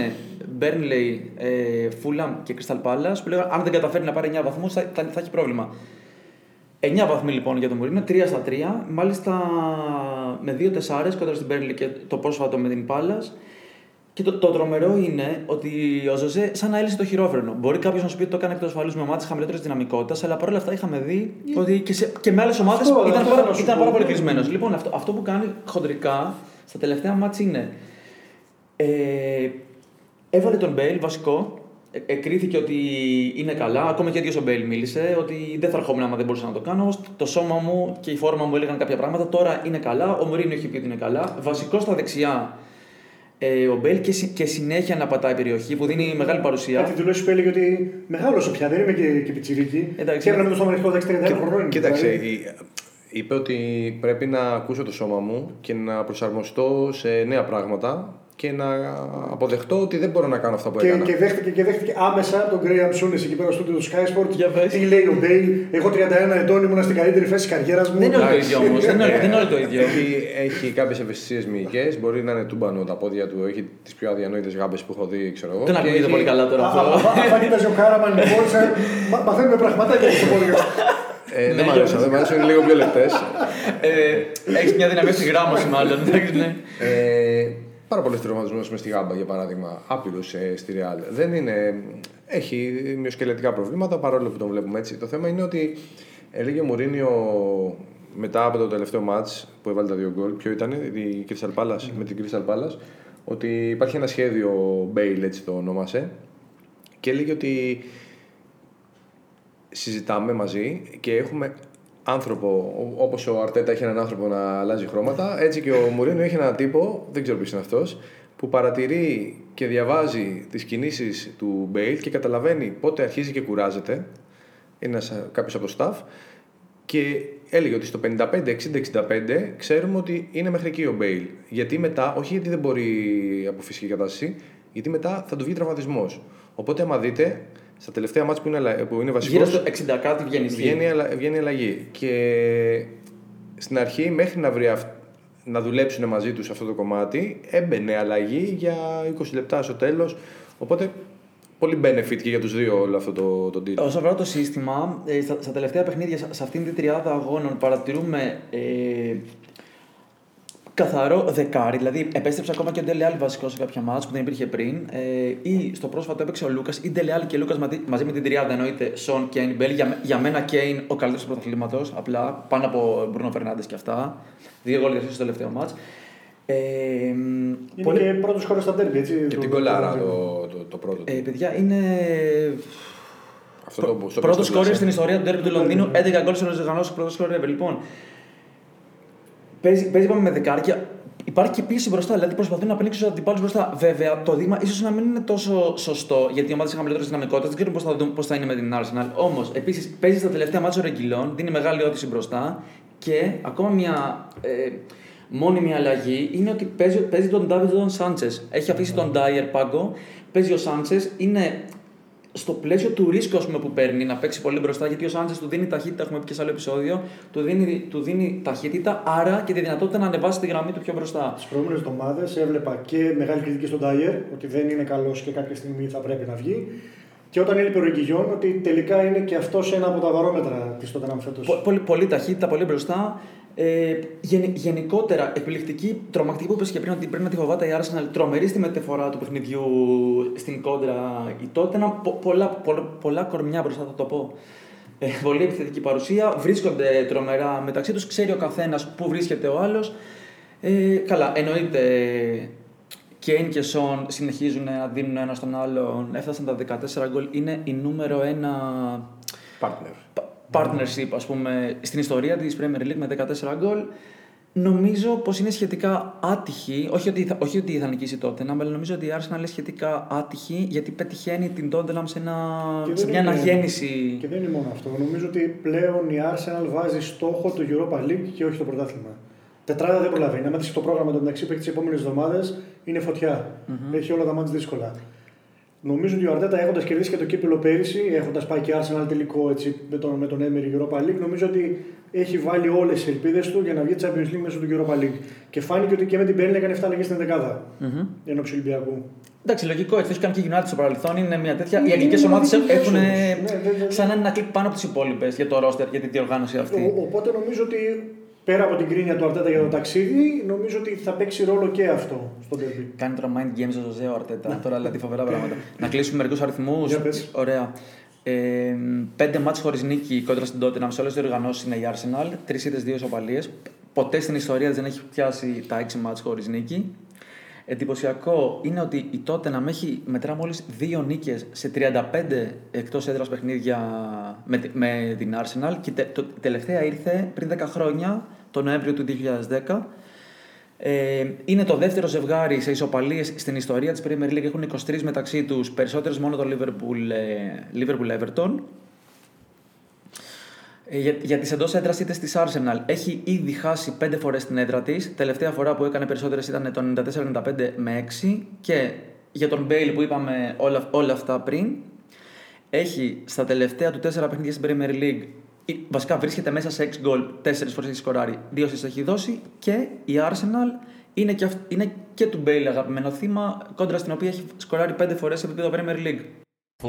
Burnley, ε, Fulham και Crystal Palace που λέγανε αν δεν καταφέρει να πάρει 9 βαθμούς θα, θα, θα έχει πρόβλημα. 9 βαθμοί λοιπόν για τον Μουρίνο, 3 στα 3. Μάλιστα με 2 τεσσάρες κοντά στην Burnley και το πρόσφατο με την Palace. Και το, το τρομερό είναι ότι ο Ζωζέ σαν να έλυσε το χειρόφρενο. Μπορεί κάποιος να σου πει ότι το έκανε εκτός ασφαλού με ομάδες χαμηλότερη δυναμικότητα, αλλά παρόλα αυτά είχαμε δει ότι και, σε, και με άλλες ομάδες Αυτό, ήταν, αυτό πάρα, θέλω να σου ήταν πω. πάρα πολύ κλεισμένος. Λοιπόν, αυτό, αυτό που κάνει χοντρικά στα τελευταία μάτια είναι. Ε, έβαλε τον Μπέιλ βασικό. Ε, εκρίθηκε ότι είναι καλά. Ακόμα και ο ίδιος ο Μπέιλ μίλησε ότι δεν θα ερχόμουν άμα δεν μπορούσα να το κάνω. Το σώμα μου και η φόρμα μου έλεγαν κάποια πράγματα. Τώρα είναι καλά. Ο Μουρίνιο έχει πει ότι είναι καλά. Βασικό στα δεξιά ε, ο Μπέιλ και, συ- και συνέχεια να πατάει περιοχή που δίνει μεγάλη παρουσία. Κάτι δηλώσεις που έλεγε ότι μεγάλωσε πια, δεν είμαι και, και πιτσιρίκι. Εντάξει. Και έπρεπε να το στόμα ανοιχτό 6-31 χρονών. είναι, Κοίταξε, δηλαδή. η- είπε ότι πρέπει να ακούσω το σώμα μου και να προσαρμοστώ σε νέα πράγματα και να αποδεχτώ ότι δεν μπορώ να κάνω αυτά που Και, έκανα. και, δέχτηκε, και δέχτηκε άμεσα τον Graham Souness εκεί πέρα στο του Sky Sport. Για πες. Τι λέει ο Μπέιλ, εγώ 31 ετών ήμουν στην καλύτερη θέση της καριέρας μου. Δεν είναι όλο το Εντάξει. ίδιο όμως. δεν, είναι, δεν είναι όλο το ίδιο. Έχει, έχει κάποιες ευαισθησίες μυϊκές. Μπορεί να είναι τούμπανο τα πόδια του, έχει τις πιο αδιανόητες γάμπες που έχω δει, ξέρω εγώ. Δεν Και ακούγεται έχει- πολύ καλά τώρα αυτό. Αν κοίταζε ο Κάραμαν λοιπόν, σε- μα- μαθαίνουμε πραγματάκια στο podcast. Ε, δεν μ' αρέσουν, δεν μ' αρέσουν, είναι λίγο πιο λεπτές. ε, Έχεις μια δυναμία στη γράμμαση, μάλλον. εντάξει, ναι. Ε, πάρα πολλέ τραυματισμού με στη γάμπα για παράδειγμα. Άπειρους ε, στη Real. Δεν είναι. Έχει μυοσκελετικά προβλήματα παρόλο που τον βλέπουμε έτσι. Το θέμα είναι ότι έλεγε ο Μουρίνιο μετά από το τελευταίο μάτς που έβαλε τα δύο γκολ, ποιο ήταν, η Crystal Palace, με την Crystal Palace, ότι υπάρχει ένα σχέδιο Bale, έτσι το ονόμασε, και έλεγε ότι συζητάμε μαζί και έχουμε άνθρωπο, ο- όπως ο Αρτέτα έχει έναν άνθρωπο να αλλάζει χρώματα, έτσι και ο Μουρίνιο έχει έναν τύπο, δεν ξέρω ποιος είναι αυτός, που παρατηρεί και διαβάζει τις κινήσεις του Μπέιλ και καταλαβαίνει πότε αρχίζει και κουράζεται, είναι ένας, κάποιος από το staff, και έλεγε ότι στο 55, 60, 65 ξέρουμε ότι είναι μέχρι εκεί ο Μπέιλ. Γιατί μετά, όχι γιατί δεν μπορεί από φυσική κατάσταση, γιατί μετά θα του βγει τραυματισμός. Οπότε, άμα δείτε, στα τελευταία μάτια που είναι, αλλα- που είναι βασικός. Γύρω στο 60 κάτι βγαίνει. ισχύ. Βγαίνει, αλλα- βγαίνει αλλαγή. Και στην αρχή, μέχρι να, βρει αυ- να δουλέψουν μαζί τους αυτό το κομμάτι, έμπαινε αλλαγή για 20 λεπτά στο τέλος. Οπότε, πολύ benefit και για τους δύο όλο αυτό το, το deal. Όσον αφορά το σύστημα, ε, στα, στα τελευταία παιχνίδια, σε- σε αυτήν την τριάδα αγώνων, παρατηρούμε ε, καθαρό δεκάρι. Δηλαδή, επέστρεψε ακόμα και ο Ντελεάλ βασικός σε κάποια μάτια που δεν υπήρχε πριν. Ε, ή στο πρόσφατο έπαιξε ο Λούκας ή Ντελεάλ και Λούκας μαζί, μαζί με την τριάδα. Εννοείται Σον, Κέιν, Μπέλ. Για, με- για μένα, Κέιν ο καλύτερος του πρωταθλήματος. Απλά πάνω από Μπρούνο Φερνάντες και αυτά. Δύο γκολ για στο τελευταίο μάτς. Ε, Είναι πολύ- και πρώτος χώρος στα τέρμπι, έτσι. Και το- την το- κολάρα το- το, το, το πρώτο. ε, παιδιά, είναι αυτό το, στο Πρώτος στο σκόρερ πλάσε. στην ιστορία του Derby του Λονδίνου, 11 γκολ σε οργανώ πρώτο σκόρερ ever. Λοιπόν, παίζει, παίζει πάμε με δεκάρια. Υπάρχει και πίεση μπροστά, δηλαδή προσπαθούν να πνίξουν τους αντιπάλους μπροστά. Βέβαια, το δείγμα ίσως να μην είναι τόσο σωστό, γιατί οι ομάδε έχουν χαμηλότερη δυναμικότητα, δεν ξέρουν πώς θα, δουν- πώς θα είναι με την Arsenal. Όμως, επίσης, παίζει στα τελευταία μάτια ρεγγυλών, δίνει μεγάλη όθηση μπροστά και ακόμα μια ε, μόνιμη αλλαγή είναι ότι παίζει, παίζει τον David Don Sanchez. Έχει αφήσει τον Dyer πάγκο, παίζει ο Sanchez, είναι στο πλαίσιο του ρίσκου ας πούμε, που παίρνει να παίξει πολύ μπροστά, γιατί ο Σάντζε του δίνει ταχύτητα, έχουμε πει και σε άλλο επεισόδιο, του δίνει, του δίνει ταχύτητα, άρα και τη δυνατότητα να ανεβάσει τη γραμμή του πιο μπροστά. Τις προηγούμενες εβδομάδες έβλεπα και μεγάλη κριτική στον Τάιερ ότι δεν είναι καλός και κάποια στιγμή θα πρέπει να βγει. Και όταν έλειπε ο Ρογκυγιόν, ότι τελικά είναι και αυτός ένα από τα βαρόμετρα της Τότεναμ φέτος. Πο- Πολύ, πολύ ταχύτητα, πολύ μπροστά. Ε, γεν, γενικότερα, επιλεκτική, τρομακτική που είπες και πριν ότι πρέπει να τη φοβάται η Arsenal. Τρομερή στη μεταφορά του παιχνιδιού στην κόντρα η Tottenham. Πο, πολλά, πολλά, πολλά κορμιά μπροστά, θα το πω. Ε, πολύ επιθετική παρουσία. Βρίσκονται τρομερά μεταξύ τους. Ξέρει ο καθένας πού βρίσκεται ο άλλος. Ε, καλά, εννοείται Κέιν και Σον συνεχίζουν να δίνουν ένα στον άλλον. Έφτασαν τα 14 γκολ. Είναι η νούμερο ένα Partner. Pa- partnership ας πούμε, στην ιστορία της Premier League με 14 γκολ. Νομίζω πως είναι σχετικά άτυχη, όχι ότι, θα, όχι ότι θα νικήσει τότε, αλλά νομίζω ότι η Arsenal είναι σχετικά άτυχη γιατί πετυχαίνει την Tottenham σε, ένα, Και σε δεν μια είναι- αναγέννηση. Και δεν είναι μόνο αυτό. Νομίζω ότι πλέον η Arsenal βάζει στόχο το Europa League και όχι το πρωτάθλημα. Τετράδα δεν προλαβαίνει. Αν δεις το πρόγραμμα το μεταξύ που έχει τις επόμενες εβδομάδες, είναι φωτιά. Έχει όλα τα μάτια δύσκολα. Νομίζω ότι ο Αρτέτα έχοντας κερδίσει και το κύπελο πέρυσι, έχοντας πάει και Arsenal τελικό έτσι, με, τον, με τον Emery Europa League, νομίζω ότι έχει βάλει όλες τις ελπίδες του για να βγει Champions League μέσω του Europa League. Και φάνηκε ότι και με την Burnley έκανε 7 αλλαγές στην 11 Μμμ. ενώψη Ολυμπιακού. Εντάξει, λογικό, έτσι έχει κάνει και η United στο παρελθόν. Είναι μια τέτοια. Είναι- Οι αγγλικές είναι ομάδες μοναδική έχουν θέση όμως. Ναι, δεν- δεν- σαν ένα κλικ πάνω από τις υπόλοιπες για το roster, για την διοργάνωση αυτή. Ο- οπότε νομίζω ότι πέρα από την κρίνια του Αρτέτα για το ταξίδι, νομίζω ότι θα παίξει ρόλο και αυτό στο derby. Κάνει τώρα mind games ο Ζωζέ ο Αρτέτα. τώρα δηλαδή φοβερά πράγματα. να κλείσουμε μερικούς αριθμούς. Για πες. Ωραία. Ε, πέντε μάτς χωρίς νίκη κόντρα στην Tottenham σε όλες τις οργανώσει είναι η Arsenal. Τρεις ήττε, δύο ισοπαλίες. Ποτέ στην ιστορία της δεν έχει πιάσει τα έξι μάτς χωρίς νίκη. Εντυπωσιακό είναι ότι η Tottenham έχει μετρά μόλις δύο νίκες σε 35 εκτός έδρας παιχνίδια με, τη- με την Arsenal και τε- το, η τελευταία ήρθε πριν 10 χρόνια, τον Νοέμβριο του 2010. Ε, είναι το δεύτερο ζευγάρι σε ισοπαλίες στην ιστορία της Premier League. Έχουν 23 μεταξύ τους, περισσότερες μόνο το Liverpool, ε, Liverpool Everton. Ε, για, για τις εντός έδρας είτε τη Arsenal έχει ήδη χάσει 5 φορές την έδρα της. Τελευταία φορά που έκανε περισσότερες ήταν το 94-95 με 6. Και για τον Bale που είπαμε όλα, όλα αυτά πριν, έχει στα τελευταία του 4 παιχνίδια στην Premier League. ή- Βασικά βρίσκεται μέσα σε 6 γκολ, 4 φορές έχει σκοράρει, 2 στις έχει δώσει και η Arsenal είναι και, αυ- είναι και του Bale αγαπημένο θύμα, κόντρα στην οποία έχει σκοράρει 5 φορές σε επίπεδο Premier League.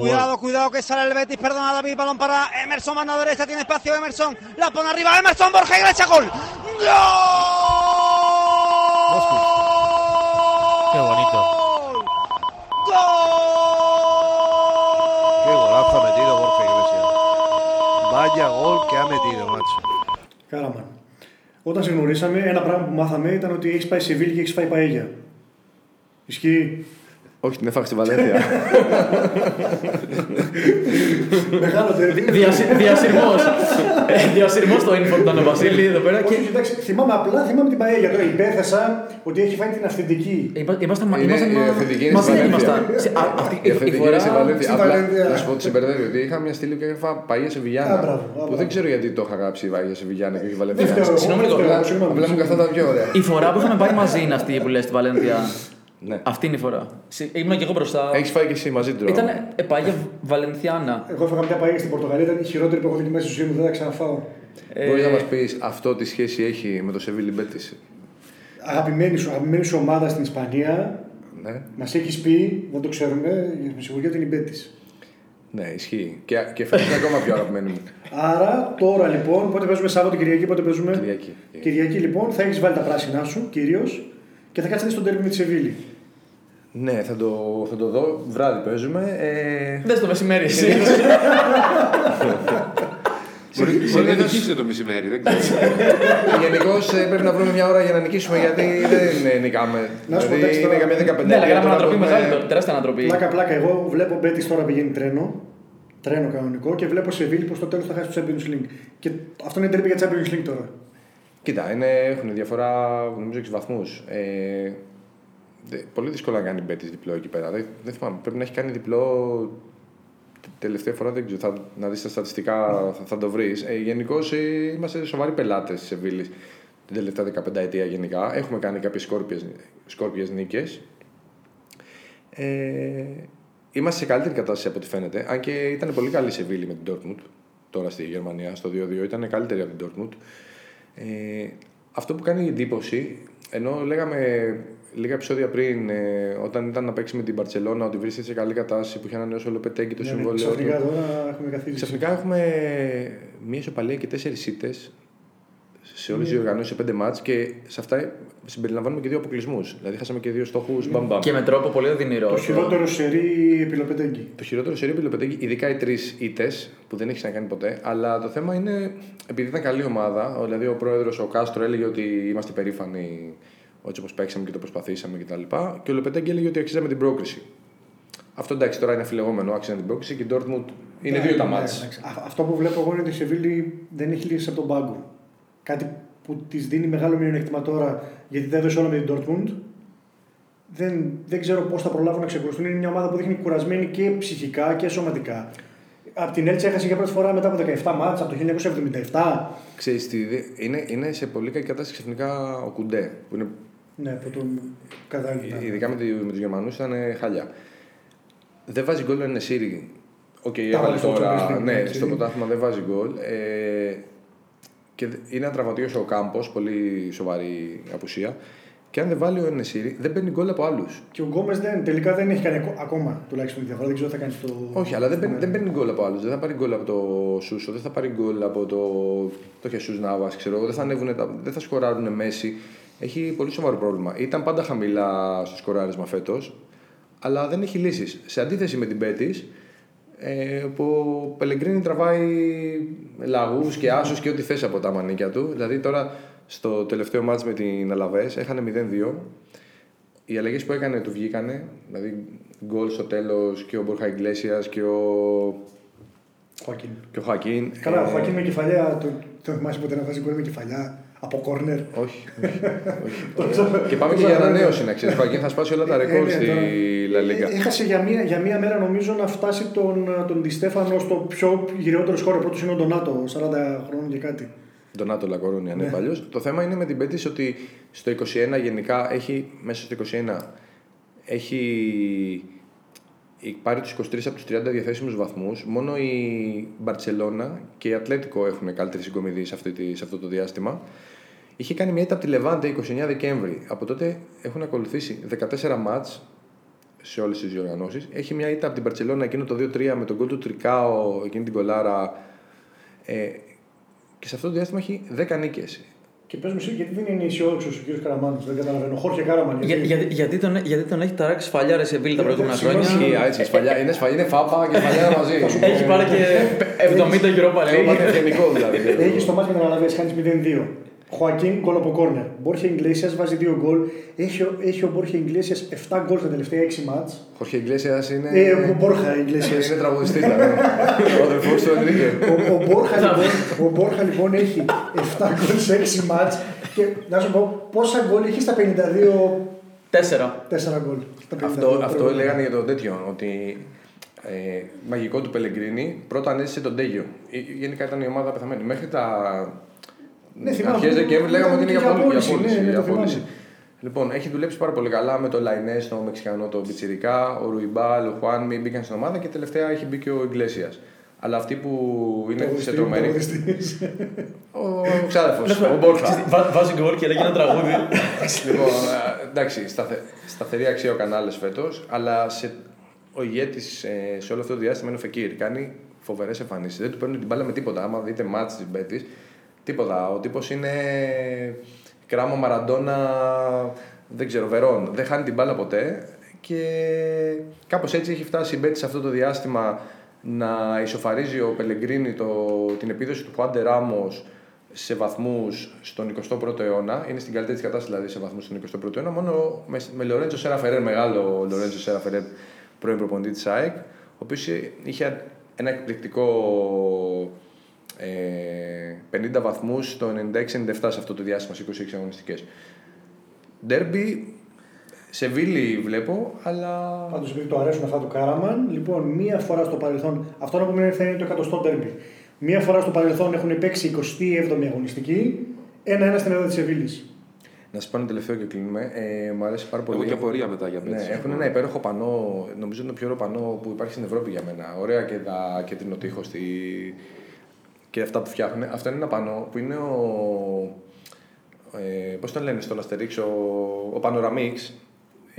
Cuidado, cuidado que sale el Betis, perdona David, balón para Emerson, mano derecha, tiene espacio Emerson, la pone arriba Emerson, Borja Iglesias, gol. ¡Gol! Qué bonito. ¡Gol! Qué golazo ha metido Borja Iglesias. Vaya gol que ha metido, macho. Κάλαμαν. Όταν σε γνωρίσαμε, ένα πράγμα που μάθαμε ήταν ότι έχει πάει σε Βίλ και έχει φάει παέγια. Ισχύει. Όχι, την έφαγα στη Βαλένθια. Μεγάλο τερμπι. Διασυρμός. Διασυρμός στο info ήταν ο Βασίλη εδώ πέρα. Όχι, Και... εντάξει, θυμάμαι απλά, θυμάμαι την παέγια. Τώρα υπέθεσα ότι έχει φάει την αυθεντική. Είπα- Ήμασταν Είναι- ήμασταν- η αυθεντική είναι μαζί στη Βαλένθια. ήμασταν. Σε- α- Αυτή Η η- η αυθεντική φορά. είναι στη Βαλένθια. στη Απλά Βαλένθια. να σου πω ότι συμπερδεύει ότι είχα μια στήλη και έγραφα παγία σε Α, Βιλιάνα. μπράβο, α, Που μπράβο. δεν ξέρω γιατί το είχα γράψει παγία σε Βιλιάνα και όχι Δεν Βαλένθια. φταίω εγώ, Συγγνώμη δεν λίγο, φταίω εγώ, Απλά συγγνώμη. απλά μου καθόταν πιο ωραία. Η φορά που είχαμε πάει μαζί είναι αυτή που λες στη Βαλένθια. Ναι. Αυτή είναι η φορά. Συ- Ήμουν και εγώ μπροστά. Έχεις φάει και εσύ μαζί του. Ήταν επάγεια Βαλενθιάνα. Εγώ έφαγα μια παέγια στην Πορτογαλία, ήταν η χειρότερη που έχω δει στη ζωή μου, δεν θα ξαναφάω. Μπορείς Ε, να μας πεις αυτό τι σχέση έχει με το Σεβίλη Μπέτης; Αγαπημένη σου, αγαπημένη σου ομάδα στην Ισπανία, Ναι. μας έχεις πει, δεν το ξέρουμε, με σιγουριά την Ιμπέτη. ναι, ισχύει. Και, και φέτο είναι ακόμα πιο αγαπημένη μου. Άρα τώρα λοιπόν, πότε παίζουμε Σάββατο, Κυριακή, πότε παίζουμε; Κυριακή. Κυριακή λοιπόν θα έχεις βάλει τα πράσινά σου κυρίως και θα κάτσεις να δεις τον τέρμι με τη Σεβίλη. Ναι, θα το, θα το δω. Βράδυ παίζουμε. Ε, Δες το μεσημέρι εσύ. Μπορεί μπορεί να νικήσετε το μεσημέρι, δεν ξέρω. Γενικώ πρέπει να βρούμε μια ώρα για να νικήσουμε γιατί δεν νικάμε. Να σου πω, δηλαδή εντάξει, είναι τώρα- καμιά 15 Ναι, αλλά κάναμε τώρα ανατροπή που έχουμε- μεγάλη, τεράστια ανατροπή. Πλάκα, πλάκα. Εγώ βλέπω Μπέτη τώρα πηγαίνει τρένο. Τρένο κανονικό και βλέπω Σεβίλη που στο τέλος θα χάσει το Champions League. Και αυτό είναι τέρμι για Champions League τώρα. Κοίτα, είναι, έχουν διαφορά νομίζω 6 βαθμούς. Ε, δε- πολύ δύσκολο να κάνει Μπέτη διπλό εκεί πέρα. Δεν, δεν θυμάμαι. Πρέπει να έχει κάνει διπλό τε- τελευταία φορά. Δεν ξέρω, θα, να δεις τα στατιστικά θα, θα το βρεις. Ε, Γενικώς ε, είμαστε σοβαροί πελάτες της Σεβίλη την τελευταία 15 ετία γενικά. Έχουμε κάνει κάποιες σκόρπιες νίκες. Ε, είμαστε σε καλύτερη κατάσταση από ό,τι φαίνεται. Αν και ήταν πολύ καλή η Σεβίλη με την Dortmund τώρα στη Γερμανία, στο 2-2, ήταν καλύτερη από την Dortmund. Ε, αυτό που κάνει εντύπωση, ενώ λέγαμε λίγα επεισόδια πριν, ε, όταν ήταν να παίξει με την Παρσελόνα, ότι βρίσκεται σε καλή κατάσταση που είχε ανανεώσει ο Λοπετέγκη το Ναι, ναι, συμβόλαιο του. Ξαφνικά τώρα έχουμε καθίσει. Ξαφνικά έχουμε μία ισοπαλία και τέσσερις ήττε σε όλες τις Ναι. διοργανώσεις σε πέντε μάτς και σε αυτά συμπεριλαμβάνουμε και δύο αποκλεισμούς. Δηλαδή, χάσαμε και δύο στόχους μπαμ μπαμ. Και με τρόπο πολύ οδυνηρό. Το χειρότερο σερί επιλοπετέγγι. Το χειρότερο σε ρίπη Λοπετέγκη, ειδικά οι τρεις ήττες που δεν έχεις να κάνει ποτέ. Αλλά το θέμα είναι, επειδή ήταν καλή ομάδα, δηλαδή ο πρόεδρος ο Κάστρο έλεγε ότι είμαστε περήφανοι έτσι όπω παίξαμε και το προσπαθήσαμε κτλ. Και, και ο Λοπετέγκη έλεγε ότι αξίζαμε την πρόκριση. Αυτό εντάξει τώρα είναι αφιλεγόμενο, άξιζε την πρόκριση και η Dortmund είναι Ναι, δύο τα ναι, μάτς. εντάξει. Α- Αυτό που βλέπω εγώ είναι ότι η Σεβίλη δεν έχει λύσει από τον πάγκο. Κάτι που της δίνει μεγάλο μειονέκτημα τώρα γιατί δεν έδωσε όλα με την Dortmund. Δεν, δεν ξέρω πώς θα προλάβουν να ξεκουραστούν. Είναι μια ομάδα που δείχνει κουρασμένη και ψυχικά και σωματικά. Από την Έλτσα έχασε για πρώτη φορά μετά από 17 μάτσα από το 1977. Ξέρεις τι, δε- είναι, είναι σε πολύ κακή κατάσταση ξαφνικά ο Κουντέ, που είναι Ναι, που τον κατάλληλα. ειδικά με, τη, με τους Γερμανούς ήταν χαλιά. Δεν βάζει γκολ ο Νεσίρι. Οκ, Τα έβαλε βάλε στο τώρα, Champions League, ναι, έτσι. στο πρωτάθλημα δεν βάζει γκολ. Ε, και δε- είναι τραυματίας ο Οκάμπος, πολύ σοβαρή απουσία. Και αν δεν βάλει ο Νεσίρι, δεν παίρνει γκολ από άλλους. Και ο Γκόμες δεν, τελικά δεν έχει κάνει ακο- ακόμα τουλάχιστον τη διαφορά. Δεν ξέρω τι θα κάνει στο. Όχι, αλλά δεν παίρνει, στο δεν μέλλον. παίρνει γκολ από άλλους. Δεν θα πάρει γκολ από το Σούσο, δεν θα πάρει γκολ από το, το Χεσούς Νάβας, ξέρω εγώ. Δεν θα, ανέβουνε τα- δεν θα σκοράρουν μέσοι. Έχει πολύ σοβαρό πρόβλημα. Ήταν πάντα χαμηλά στο σκοράρισμα φέτος, αλλά δεν έχει λύσεις. Σε αντίθεση με την Πέτης, ε, που ο Πελεγκρίνη τραβάει λαγούς και άσους και ό,τι θες από τα μανίκια του. Δηλαδή τώρα στο τελευταίο μάτς με την Αλαβές έχανε 0-2. Οι αλλαγές που έκανε του βγήκανε. Δηλαδή γκολ στο τέλος και ο Μπορχα Ιγκλέσιας και ο, Χωακίν. και ο Χακίν. Καλά, ο Ε, Χωακίν με κεφαλιά. Το, το θυμάσαι ποτέ να βάζει γκολ με κεφαλιά; Από κόρνερ. Όχι. όχι, Το όχι. ξέρω. και πάμε Το και για ξέρω. ανανέωση να ξέρεις. Ο Χακίν θα σπάσει όλα τα Ε, ρεκόρ ναι, στη τώρα. Λα Λίγκα. Ε, Έχασε για μία, για μία μέρα νομίζω να φτάσει τον, τον Ντι Στέφανο στο πιο γυρεότερο σκόρ. Πρώτος είναι ο Ντονάτο, 40 χρόνων και κάτι. Τον Νάτο Λακορόνια, ναι, Ναι. παλιός. Το θέμα είναι με την Πέτης ότι στο 21 γενικά έχει, μέσα στο 21 έχει πάρει τους 23 από τους 30 διαθέσιμους βαθμούς. Μόνο η Μπαρτσελώνα και η Ατλέτικο έχουν καλύτερη συγκομιδή σε, αυτή τη- σε αυτό το διάστημα. Είχε κάνει μια ήττα από τη Λεβάντε 29 Δεκέμβρη. Από τότε έχουν ακολουθήσει 14 μάτς σε όλες τις διοργανώσεις. Έχει μια ήττα από την Μπαρτσελώνα εκείνο το 2-3 με τον γκολ του Τρικάο, εκείνη την κολάρα. Ε, και σε αυτό το διάστημα έχει 10 νίκες. Και πες μου εσύ, γιατί δεν είναι αισιόδοξο ο κ. Καραμάνο, δεν καταλαβαίνω. Χόρχε Κάραμαν. Για, γιατί, γιατί, τον, γιατί τον έχει ταράξει σφαλιά ρε Σεβίλη τα Ε, προηγούμενα συγγνώμη, χρόνια. Ισχύει, έτσι, σφαλιά. Είναι, σφαλιά, είναι φάπα και σφαλιά μαζί. Έχει πάρει και 70 Europa Είναι League. πανεθνικό δηλαδή. Έχει το μάτι με την Αλαβέ, κάνει 0-2. Χωακίν γκολ από κόρνερ. Μπόρχε Ιγκλέσια βάζει 2 γκολ. Έχει, ο- έχει ο Μπόρχε Ιγκλέσια 7 γκολ στα τελευταία 6 μάτς. Χορχέ Ιγκλέσιας είναι... Ε, ο Μπόρχα Ιγκλέσια. Είναι τραγουδιστής, δηλαδή. Ο αδερφός του Ενρίκε. Ο, ο, Μπόρχα, λοιπόν, ο Μπόρχα λοιπόν έχει 7 γκολ σε 6 μάτς και να σου πω πόσα γκολ έχει στα 52 Τέσσερα. 4 γκολ. στα 52 Αυτό, αυτό προηγούμενα. λέγανε για τον τέτοιο, ότι ε, μαγικό του Πελεγκρίνη πρώτα ανέστησε τον Τέγιο. Ε, Γενικά ήταν η ομάδα πεθαμένη. Μέχρι τα Ναι, θυμάμαι αρχές αυτό. Δεκέμβρη λέγαμε ότι είναι για Για πώληση. Για πώληση, πώληση, ναι, ναι, για το θυμάμαι. πώληση. Λοιπόν, έχει δουλέψει πάρα πολύ καλά με το Λαϊνές, το Μεξικανό, το Πιτσιρικά, ο Ρουιμπάλ, ο Χουάνμι μπήκαν στην ομάδα και τελευταία έχει μπει και ο Ιγκλέσιας. Αλλά αυτοί που είναι σε τρομερή. Τραγουδιστής. Ο ξάδερφος, ο Μπόρχα. Βά- Βάζει γκολ και λέγει ένα τραγούδι. λοιπόν, ε, εντάξει, σταθε, σταθερή αξία ο Κανάλες φέτος, αλλά σε, ο ηγέτης ε, σε όλο αυτό το διάστημα είναι ο Φεκίρ. Κάνει φοβερές εμφανίσεις. Δεν του παίρνουν την μπάλα με τίποτα. Άμα δείτε ματς της Μπέτης, τίποτα. Ο τύπος είναι κράμο Μαραντόνα, δεν ξέρω, Βερόν. Δεν χάνει την μπάλα ποτέ. Και κάπως έτσι έχει φτάσει η Μπέτη σε αυτό το διάστημα να ισοφαρίζει ο Πελεγκρίνη το, την επίδοση του Χουάντε Ράμος σε βαθμούς στον 21ο αιώνα. Είναι στην καλύτερη της κατάσταση δηλαδή σε βαθμούς στον 21ο αιώνα. Μόνο με, με Λορέντζο Σέρα Φερέρ, μεγάλο Λορέντζο Σέρα Φερέρ, πρώην προπονητή της ΑΕΚ, ο οποίος είχε ένα εκπληκτικό ε, 50 βαθμούς στο 96-97 σε αυτό το διάστημα, σε 26 αγωνιστικές. Ντέρμπι, Σεβίλη βλέπω, αλλά. Πάντως επειδή το αρέσουν αυτά του Κάραμαν, λοιπόν, μία φορά στο παρελθόν, αυτό να πούμε θα είναι το εκατοστό τέρμπι. Μία φορά στο παρελθόν έχουν παίξει 27η αγωνιστική, ένα-ένα στην έδρα της Σεβίλης. Να σας πω ένα τελευταίο και κλείνουμε. Ε, μου αρέσει πάρα πολύ. Έχω και απορία μετά για Ναι, Betis. έχουν ένα υπέροχο πανό, νομίζω είναι το πιο ωραίο πανό που υπάρχει στην Ευρώπη για μένα. Ωραία και, τα, και την οτύχο στη... και αυτά που φτιάχνουν. Αυτό είναι ένα πανό που είναι ο. Ε, Πώς το λένε στον Αστερίξ, ο, ο Panoramix.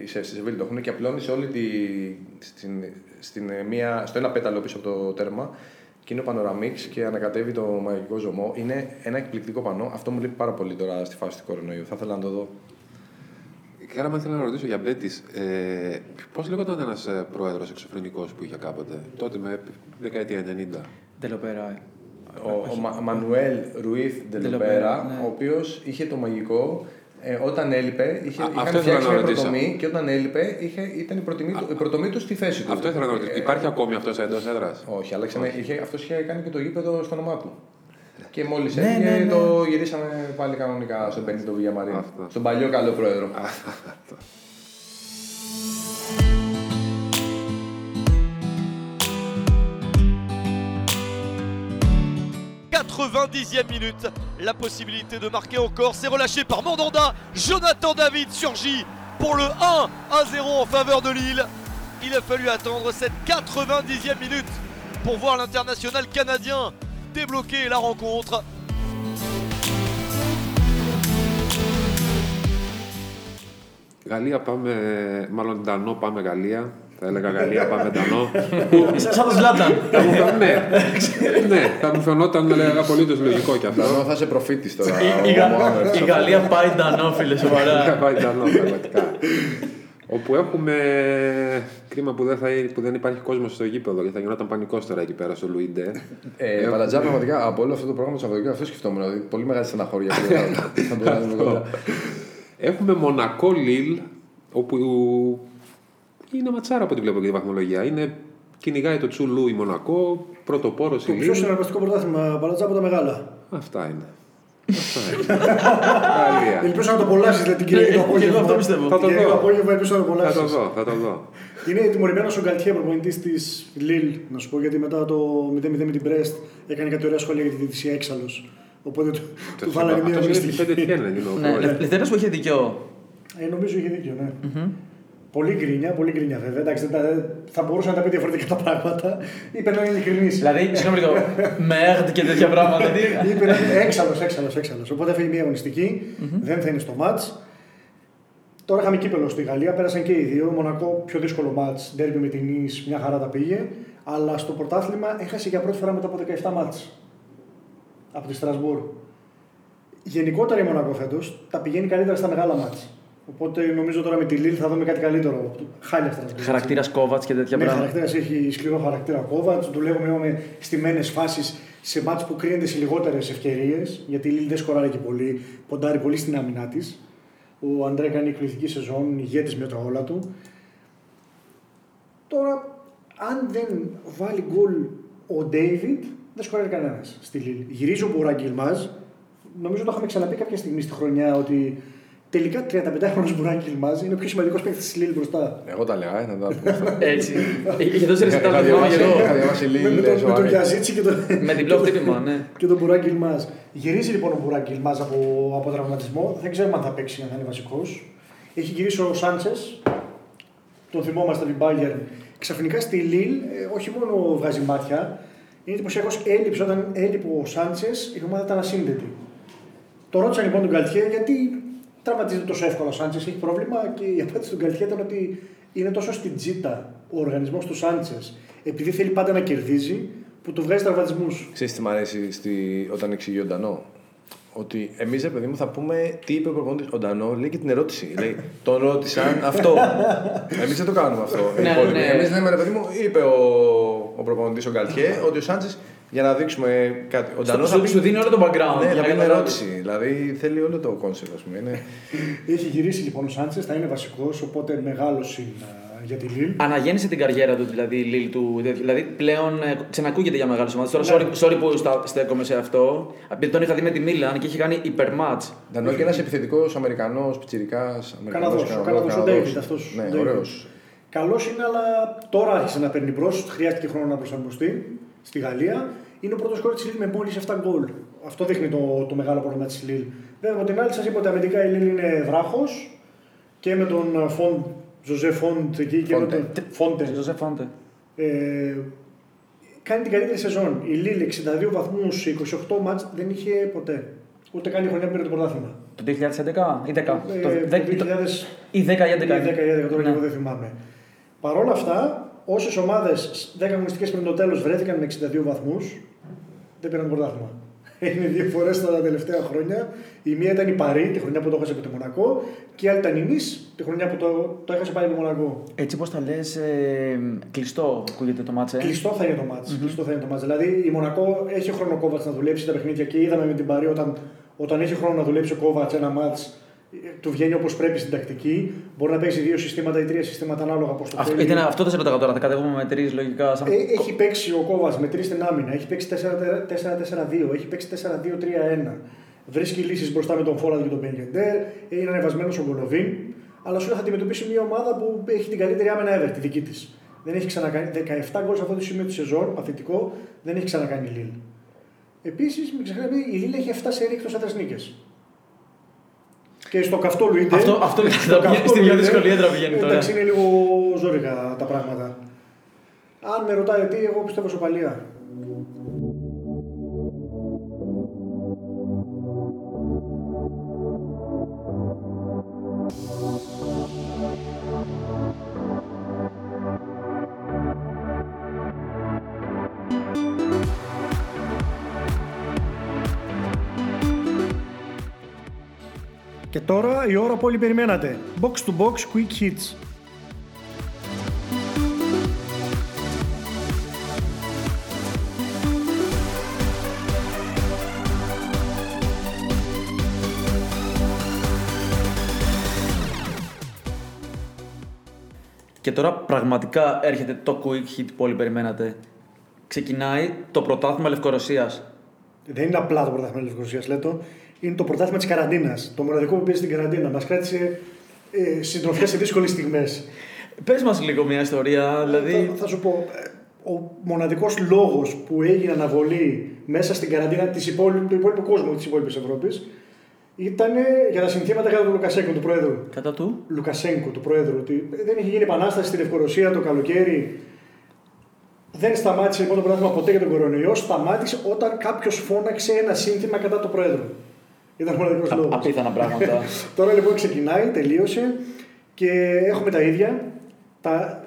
Σε, στη Σεβίλη το έχουν και απλώνεις σε όλη τη. Στην, στην, ε, μία, στο ένα πέταλο πίσω από το τέρμα και είναι ο Panoramix και ανακατεύει το μαγικό ζωμό. Είναι ένα εκπληκτικό πανό. Αυτό μου λείπει πάρα πολύ τώρα στη φάση του κορονοϊού. Θα ήθελα να το δω. Κάραμα ήθελα να ρωτήσω για Μπέτης. Ε, Πώς λέγονταν ένας πρόεδρος εξωφρενικός που είχε κάποτε, τότε με δεκαετία 90. Τελοπέρα. Ο, ο Μα- Μανουέλ Ρουίθ Ντελοπέρα, Ντελοπέρα, ναι. ο οποίος είχε το μαγικό. Ε, όταν έλειπε, είχε, Α, είχαν αυτό ήθελα φτιάξει να μια ρωτήσω. προτομή και όταν έλειπε είχε, ήταν η, προτιμή του- η προτομή του στη θέση του. Αυτό ήθελα να ρωτήσω. Ε, Υπάρχει ακόμη αυτός εντός έδρας; Όχι, αλλάξανε. Είχε, αυτός είχε κάνει και το γήπεδο στο όνομά του. Και μόλις Ναι, έφυγε, ναι, ναι. το γυρίσαμε πάλι κανονικά στον Πενίτο Βηγιαμαρίν. Αυτό. Στον παλιό καλό πρόεδρο. 90e minute, la possibilité de marquer encore, c'est relâché par Mandanda, Jonathan David surgit pour le 1 à 0 en faveur de Lille. Il a fallu attendre cette 90e minute pour voir l'international canadien débloquer la rencontre. Γαλλία πάμε, μάλλον Ντανό πάμε Γαλλία. Θα έλεγα Γαλλία πάμε Ντανό. Σαν σαν το Ζλάταν. Θα μου φαινόταν- ναι, ναι, θα μου φαινόταν απολύτω λογικό κι αυτό. Εδώ θα είσαι προφήτης τώρα. Η- η ο Γα- Μωάμετ. Η Γαλλία πάει Ντανό, φίλε, Θα σοβαρά. πάει Ντανό, πραγματικά. Όπου έχουμε κρίμα που δεν, θα, που δεν υπάρχει κόσμος στο γήπεδο γιατί θα γινόταν πανικός τώρα εκεί πέρα στο Λουίντε. Ε, Παλατζά, πραγματικά από όλο αυτό το πρόγραμμα του Σαββατοκύριακου αυτό σκεφτόμουν. Δηλαδή, πολύ μεγάλη στεναχώρια που δεν θα- θα μπορούσαμε να δούμε κοντά. Έχουμε Μονακό Λίλ, όπου είναι ματσάρα από ό,τι βλέπω και τη βαθμολογία. Είναι, κυνηγάει το Τσουλού η Μονακό, πρωτοπόρο η Το πιο Λίλ. συναρπαστικό πρωτάθλημα Παλατζά από τα μεγάλα. Αυτά είναι. Αυτά είναι. Γαλλία. Ελπίζω να το απολαύσεις δηλαδή, την Κυριακή το Ε, και εγώ απόγευμα. αυτό πιστεύω. Θα Την το Κυριακή το δω. απόγευμα ελπίζω να το Θα το απολαύσει. δω, θα το δω. Είναι τιμωρημένος ο Γκαλτιέ, προπονητής της Λίλ, να σου πω γιατί μετά το 0-0 με την Brest έκανε κάτι ωραία σχόλια για τη διαιτησία έξαλλος. Οπότε του, του βάλανε μία Αυτό είναι οριστική. τη Πέντε Τιένε, είναι ο Ναι, πρόεδρος. Λευτέρας που είχε δικαιό. Ε, νομίζω είχε δίκιο, ναι. Πολύ γκρίνια, πολύ γκρίνια βέβαια. Εντάξει, δεν τα- θα μπορούσε να τα πει διαφορετικά τα πράγματα. Είπε να είναι ειλικρινής. Δηλαδή, συγγνώμη λίγο, μερντ και τέτοια πράγματα. τι- Είπε να είναι έξαλλος, έξαλλος, έξαλλος. Οπότε έφυγε μια αγωνιστική, δεν θα είναι στο ματ. Τώρα είχαμε κύπελο στη Γαλλία, πέρασαν και οι δύο. Μονακό πιο δύσκολο ματ, ντέρμπι με την Ις, μια χαρά τα πήγε. Αλλά στο πρωτάθλημα έχασε για πρώτη φορά μετά από 17 μάτς. Από τη Στρασβούρ. Γενικότερα η Μονακό φέτος τα πηγαίνει καλύτερα στα μεγάλα μάτς. Οπότε νομίζω τώρα με τη Λίλ θα δούμε κάτι καλύτερο. Χάλια Στρασβούρ. Χαρακτήρας Κόβατς και τέτοια Ναι, πράγματα. χαρακτήρας έχει σκληρό χαρακτήρα ο Κόβατ. Δουλεύουμε με στιμένες φάσεις σε μάτς που κρίνεται σε λιγότερες ευκαιρίες. Γιατί η Λίλ δεν σκοράρει και πολύ. Ποντάρει πολύ στην άμυνά της. Ο Αντρέ κάνει εκπληκτική σεζόν, ηγέτης με τα όλα του. Τώρα, αν δεν βάλει γκολ ο Ντέιβιντ, δεν σκοράρει κανένας στη Λίλ. Γυρίζει ο Μπουράκ Ιλμάζ. Νομίζω το είχαμε ξαναπεί κάποια στιγμή στη χρονιά ότι τελικά 35χρονο Μπουράκ Ιλμάζ είναι ο πιο σημαντικός παίκτης της Λίλ μπροστά. Εγώ τα λέγα, ε, να τα πούμε αυτά. Έτσι. Είχε δώσει Είχα- ρεσιτάλ, είχα το θυμάμαι και διαβάσει- Είχα εγώ. διαβάσει με, με, Λίλ, τον, με τον σοβαρή. Γιαζίτσι και τον, Με διπλό χτύπημα, ναι. και τον Μπουράκ Ιλμάζ. Γυρίζει λοιπόν ο Μπουράκ Ιλμάζ από, από τραυματισμό. Δεν ξέρουμε αν θα παίξει, αν θα είναι βασικός. Έχει γυρίσει ο Σάντσες. Τον θυμόμαστε την Bayern. Ξαφνικά στη Λίλ, ε, όχι μόνο βγάζει μάτια, είναι εντυπωσιακός έλειψε. Όταν έλειπε ο Σάντσες, η ομάδα ήταν ασύνδετη. Το ρώτησαν λοιπόν τον Καλτιέ γιατί τραυματίζεται τόσο εύκολα ο Σάντσες, έχει πρόβλημα και η απάντηση του Καλτιέ ήταν ότι είναι τόσο στην τζίτα ο οργανισμός του Σάντσες, επειδή θέλει πάντα να κερδίζει, που του βγάζει τραυματισμούς. Ξέρεις τι μ' αρέσει στη... όταν εξηγεί ο Ντανό; Ότι εμείς, ρε παιδί μου, θα πούμε τι είπε ο προπονητής. Ο Ντανό λέει και την ερώτηση. Λέει, τον ρώτησαν αυτό. εμείς δεν το κάνουμε αυτό. Ναι, ναι. Εμείς λέμε, ρε παιδί μου, είπε ο, ο προπονητής ο Γκαλτιέ ότι ο Σάντσες για να δείξουμε κάτι. Ο Ντανός Σου- Σου δίνει όλο το background. Ναι, για θα είναι καταλάβεις. ερώτηση. Δηλαδή θέλει όλο το concept, ας πούμε. Είναι... Έχει γυρίσει λοιπόν ο Σάντσες, θα είναι βασικός, οπότε μεγάλος είναι α, για τη Λίλ. Αναγέννησε την καριέρα του, δηλαδή η Λίλ του. Δηλαδή πλέον ε, ξανακούγεται για μεγάλες ομάδες. Τώρα, Ναι. sorry, sorry που στα, στέκομαι σε αυτό. Επειδή τον είχα δει με τη Μίλαν και είχε κάνει υπερμάτς. Ντανό και ένας επιθετικός Αμερικανός, πιτσιρικάς. Καναδός, ο Καναδός, ο Ντέιβιντ αυτός, Ναι, Ντέιβιντ. ωραίος. Καλός είναι, αλλά τώρα άρχισε να παίρνει μπρος. Χρειάστηκε χρόνο να προσαρμοστεί στη Γαλλία. Είναι ο πρώτος σκόρερ της Λίλ με μόλις 7 γκολ. Αυτό δείχνει το, το μεγάλο πρόβλημα της Λίλ. Βέβαια, από την άλλη, σας είπα ότι αμυντικά η Λίλ είναι βράχος και με τον Φον, Ζωζέ Φόντ εκεί και Φόντε. με τον Φόντε. Ζωζέ Φόντε. Ε, κάνει την καλύτερη σεζόν. Η Λίλ 62 βαθμούς σε 28 ματς δεν είχε ποτέ. Ούτε καν η χρονιά που πήρε το πρωτάθλημα. Το 2011 ή 10. Ε, το, το δε- 2000 το- ή 10 ή 11. ή 10 ή 11 τώρα και Ναι. εγώ δεν θυμάμαι. Παρ' όλα αυτά, όσες ομάδες 10 αγωνιστικές πριν το τέλος βρέθηκαν με 62 βαθμούς, δεν πήραν το πρωτάθλημα. Έγινε δύο φορές τα τελευταία χρόνια. Η μία ήταν η Παρή, τη χρονιά που το έχασε από το Μονακό, και η άλλη ήταν η Νης, τη χρονιά που το, το έχασε πάλι από το Μονακό. Έτσι πώς τα λες, ε, κλειστό ακούγεται το μάτσε. Κλειστό θα είναι το μάτς. Κλειστό θα είναι το μάτς. Δηλαδή η Μονακό έχει χρόνο ο Κόβατς να δουλέψει τα παιχνίδια και είδαμε με την Παρή όταν, όταν έχει χρόνο να δουλέψει ο Κόβατς ένα μάτς ε, του βγαίνει όπως πρέπει στην τακτική. Μπορεί να παίξει δύο συστήματα ή τρία συστήματα ανάλογα πώ το Αυτό, θέλει. ήταν, αυτό δεν σε ρωτάω τώρα. Θα κατεβούμε με τρεις λογικά. Σαν... Ε, έχει παίξει ο Κόβας με τρεις στην άμυνα, έχει παίξει 4-4-2, έχει παίξει 4-2-3-1. Βρίσκει λύσεις μπροστά με τον Φόραντ και τον Μπενγκεντέρ, είναι ανεβασμένος ο Γκολοβίν. Αλλά σου λέει θα αντιμετωπίσει μια ομάδα που έχει την καλύτερη άμυνα ever, τη δική της. Δεν έχει ξανακάνει 17 γκολ σε αυτό το σημείο τη σεζόν, παθητικό, δεν έχει ξανακάνει η Λίλ. Επίσης, μην ξεχνάμε, η Λίλ έχει 7 σερί εκτός άντρε νίκες. Και στο καυτό Λουίντε. Αυτό- αυτό στο θα πηγαίνει- καυτό στην πιο Λουίντε, δύσκολη έδρα πηγαίνει τώρα. Εντάξει, είναι λίγο ζώρικα τα πράγματα. Αν με ρωτάτε τι, εγώ πιστεύω σοπαλία. Τώρα η ώρα που όλοι περιμένατε. Box to box quick hits. Και τώρα πραγματικά έρχεται το quick hit που όλοι περιμένατε. Ξεκινάει το πρωτάθλημα Λευκορωσίας. Δεν είναι απλά το πρωτάθλημα τη Λευκορωσίας, Λέτο. Είναι το πρωτάθλημα της καραντίνας. Το μοναδικό που παίζει στην καραντίνα. Μας κράτησε ε, συντροφιά σε δύσκολες στιγμές. Πες μας λίγο μια ιστορία, δηλαδή. Θα, θα σου πω. ε, Ο μοναδικός λόγος που έγινε αναβολή μέσα στην καραντίνα της υπόλοι- του υπόλοιπου κόσμου της υπόλοιπης Ευρώπης ήταν για τα συνθήματα κατά του Λουκασέγκο, του Προέδρου. Κατά του; Λουκασέγκο, του Προέδρου. Ότι δεν είχε γίνει επανάσταση στη Λευκορωσία το καλοκαίρι. Δεν σταμάτησε λοιπόν το πρωτάθλημα ποτέ για τον κορονοϊό. Σταμάτησε όταν κάποιος φώναξε ένα σύνθημα κατά του Προέδρου. Ήταν ο μοναδικό λόγος. Απίθανα πράγματα. Τώρα λοιπόν ξεκινάει, τελείωσε και έχουμε τα ίδια. Τα,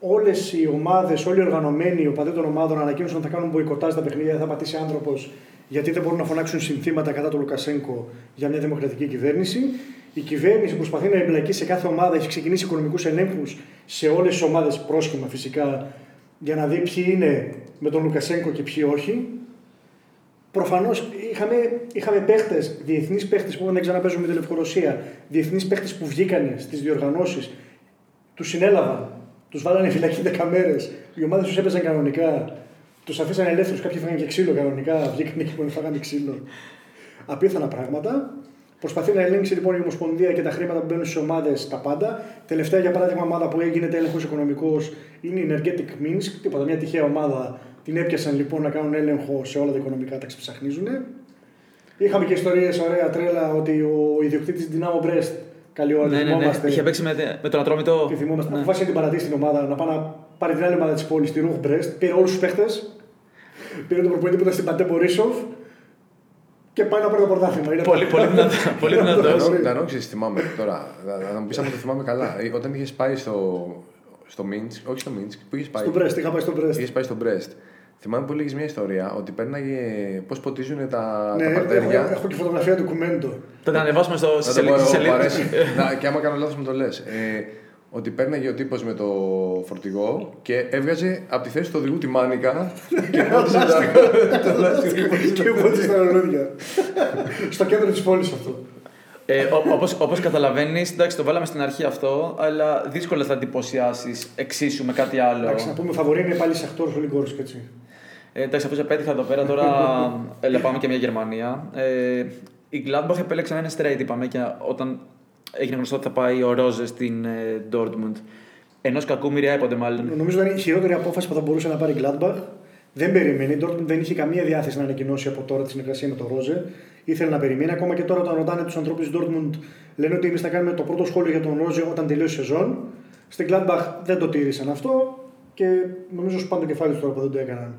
όλες οι ομάδες, όλοι οι οργανωμένοι, οι οπαδοί των ομάδων ανακοίνωσαν ότι θα κάνουν μποϊκοτάζ τα παιχνίδια, δεν θα πατήσει άνθρωπος γιατί δεν μπορούν να φωνάξουν συνθήματα κατά του Λουκασέγκο για μια δημοκρατική κυβέρνηση. Η κυβέρνηση προσπαθεί να εμπλακεί σε κάθε ομάδα, έχει ξεκινήσει οικονομικούς ελέγχους σε όλες τις ομάδες, πρόσχημα φυσικά, για να δει ποιοι είναι με τον Λουκασέγκο και ποιοι όχι. Προφανώς είχαμε, είχαμε παίχτες, διεθνείς παίχτες που δεν ξαναπέζουν με τη Λευκορωσία, διεθνείς παίχτες που βγήκαν στις διοργανώσεις, τους συνέλαβαν, τους βάλανε φυλακή 10 μέρες, οι ομάδες τους έπαιζαν κανονικά, τους αφήσαν ελεύθερους, κάποιοι φάγανε και ξύλο κανονικά, βγήκαν και μόνο φάγανε ξύλο. Απίθανα πράγματα. Προσπαθεί να ελέγξει λοιπόν η Ομοσπονδία και τα χρήματα που μπαίνουν στις ομάδες τα πάντα. Τελευταία, για παράδειγμα, ομάδα που έγινε έλεγχο οικονομικός είναι η Energetic Minsk, τίποτα μια τυχαία ομάδα. Την έπιασαν λοιπόν να κάνουν έλεγχο σε όλα τα οικονομικά, τα ξεψαχνίζουν. Είχαμε και ιστορίες ωραία τρέλα ότι ο ιδιοκτήτης Dinamo Brest, καλή ώρα, ναι, ναι, ναι. θυμόμαστε. Είχε παίξει με, με τον Ατρόμητο. Και θυμόμαστε. Ναι. Αποφάσισε να την παρατήσει την ομάδα, να πάει να πάρει την άλλη ομάδα της πόλης, τη Ρουχ Μπρέστ. Πήρε όλους τους παίχτες. Πήρε τον προπονητή που ήταν στην Παντέ Μπορίσοφ. Και πάει να πάρει το πρωτάθλημα. Είναι Πολύ, πολύ δυνατό. πολύ δυνατός. Να νόξεις, θυμάμαι τώρα. Να- Να μου πεις αν το θυμάμαι καλά. Ε, Όταν είχες πάει στο, στο Μίνσκ, όχι στο Μίνσκ, που είχες πάει; Στο Brest, είχα πάει στο Brest. Είχες πάει στο Brest. Θυμάμαι που έλεγε μια ιστορία ότι πέρναγε. Πώς ποτίζουν τα, Ναι, τα έχω, παρτέρια. έχω και φωτογραφία του κουμέντο. Θα τα ανεβάσουμε στο, Να στη το πω σελίδα. στη εγώ, σελίδα. μου αρέσει. Να, και άμα κάνω λάθος μου το λες. Ε, ότι πέρναγε ο τύπος με το φορτηγό και έβγαζε από τη θέση του οδηγού τη μάνικα και πότιζε τα- το λάστιχο. Και οπότε στα λουλούδια. Στο κέντρο της πόλης αυτό. Ε, όπως, όπως καταλαβαίνεις, εντάξει, το βάλαμε στην αρχή αυτό, αλλά δύσκολα θα εντυπωσιάσεις εξίσου με κάτι άλλο. Εντάξει, να πούμε φαβορή είναι πάλι σε ακτόρ ο Λιγκόρσκ έτσι. Ε, εντάξει, αφού σε πέτυχα εδώ πέρα, τώρα έλα, πάμε και μια Γερμανία. Ε, η Gladbach επέλεξε να είναι straight, είπαμε, και όταν έγινε γνωστό ότι θα πάει ο Ρόζε στην ε, Dortmund. Ενός κακού μοιραία έπονται μάλλον. Νομίζω ότι είναι η χειρότερη απόφαση που θα μπορούσε να πάρει η Gladbach. Δεν περίμενε. Η Dortmund δεν είχε καμία διάθεση να ανακοινώσει από τώρα τη συνεργασία με τον Ρόζε. Ήθελε να περιμένει. Ακόμα και τώρα, όταν ρωτάνε τους ανθρώπους της Dortmund, λένε ότι εμείς θα κάνουμε το πρώτο σχόλιο για τον Ρόζε όταν τελειώσει η σεζόν. Στην Gladbach δεν το τήρησαν αυτό και νομίζω σου πάνε το κεφάλι του τώρα που δεν το έκαναν.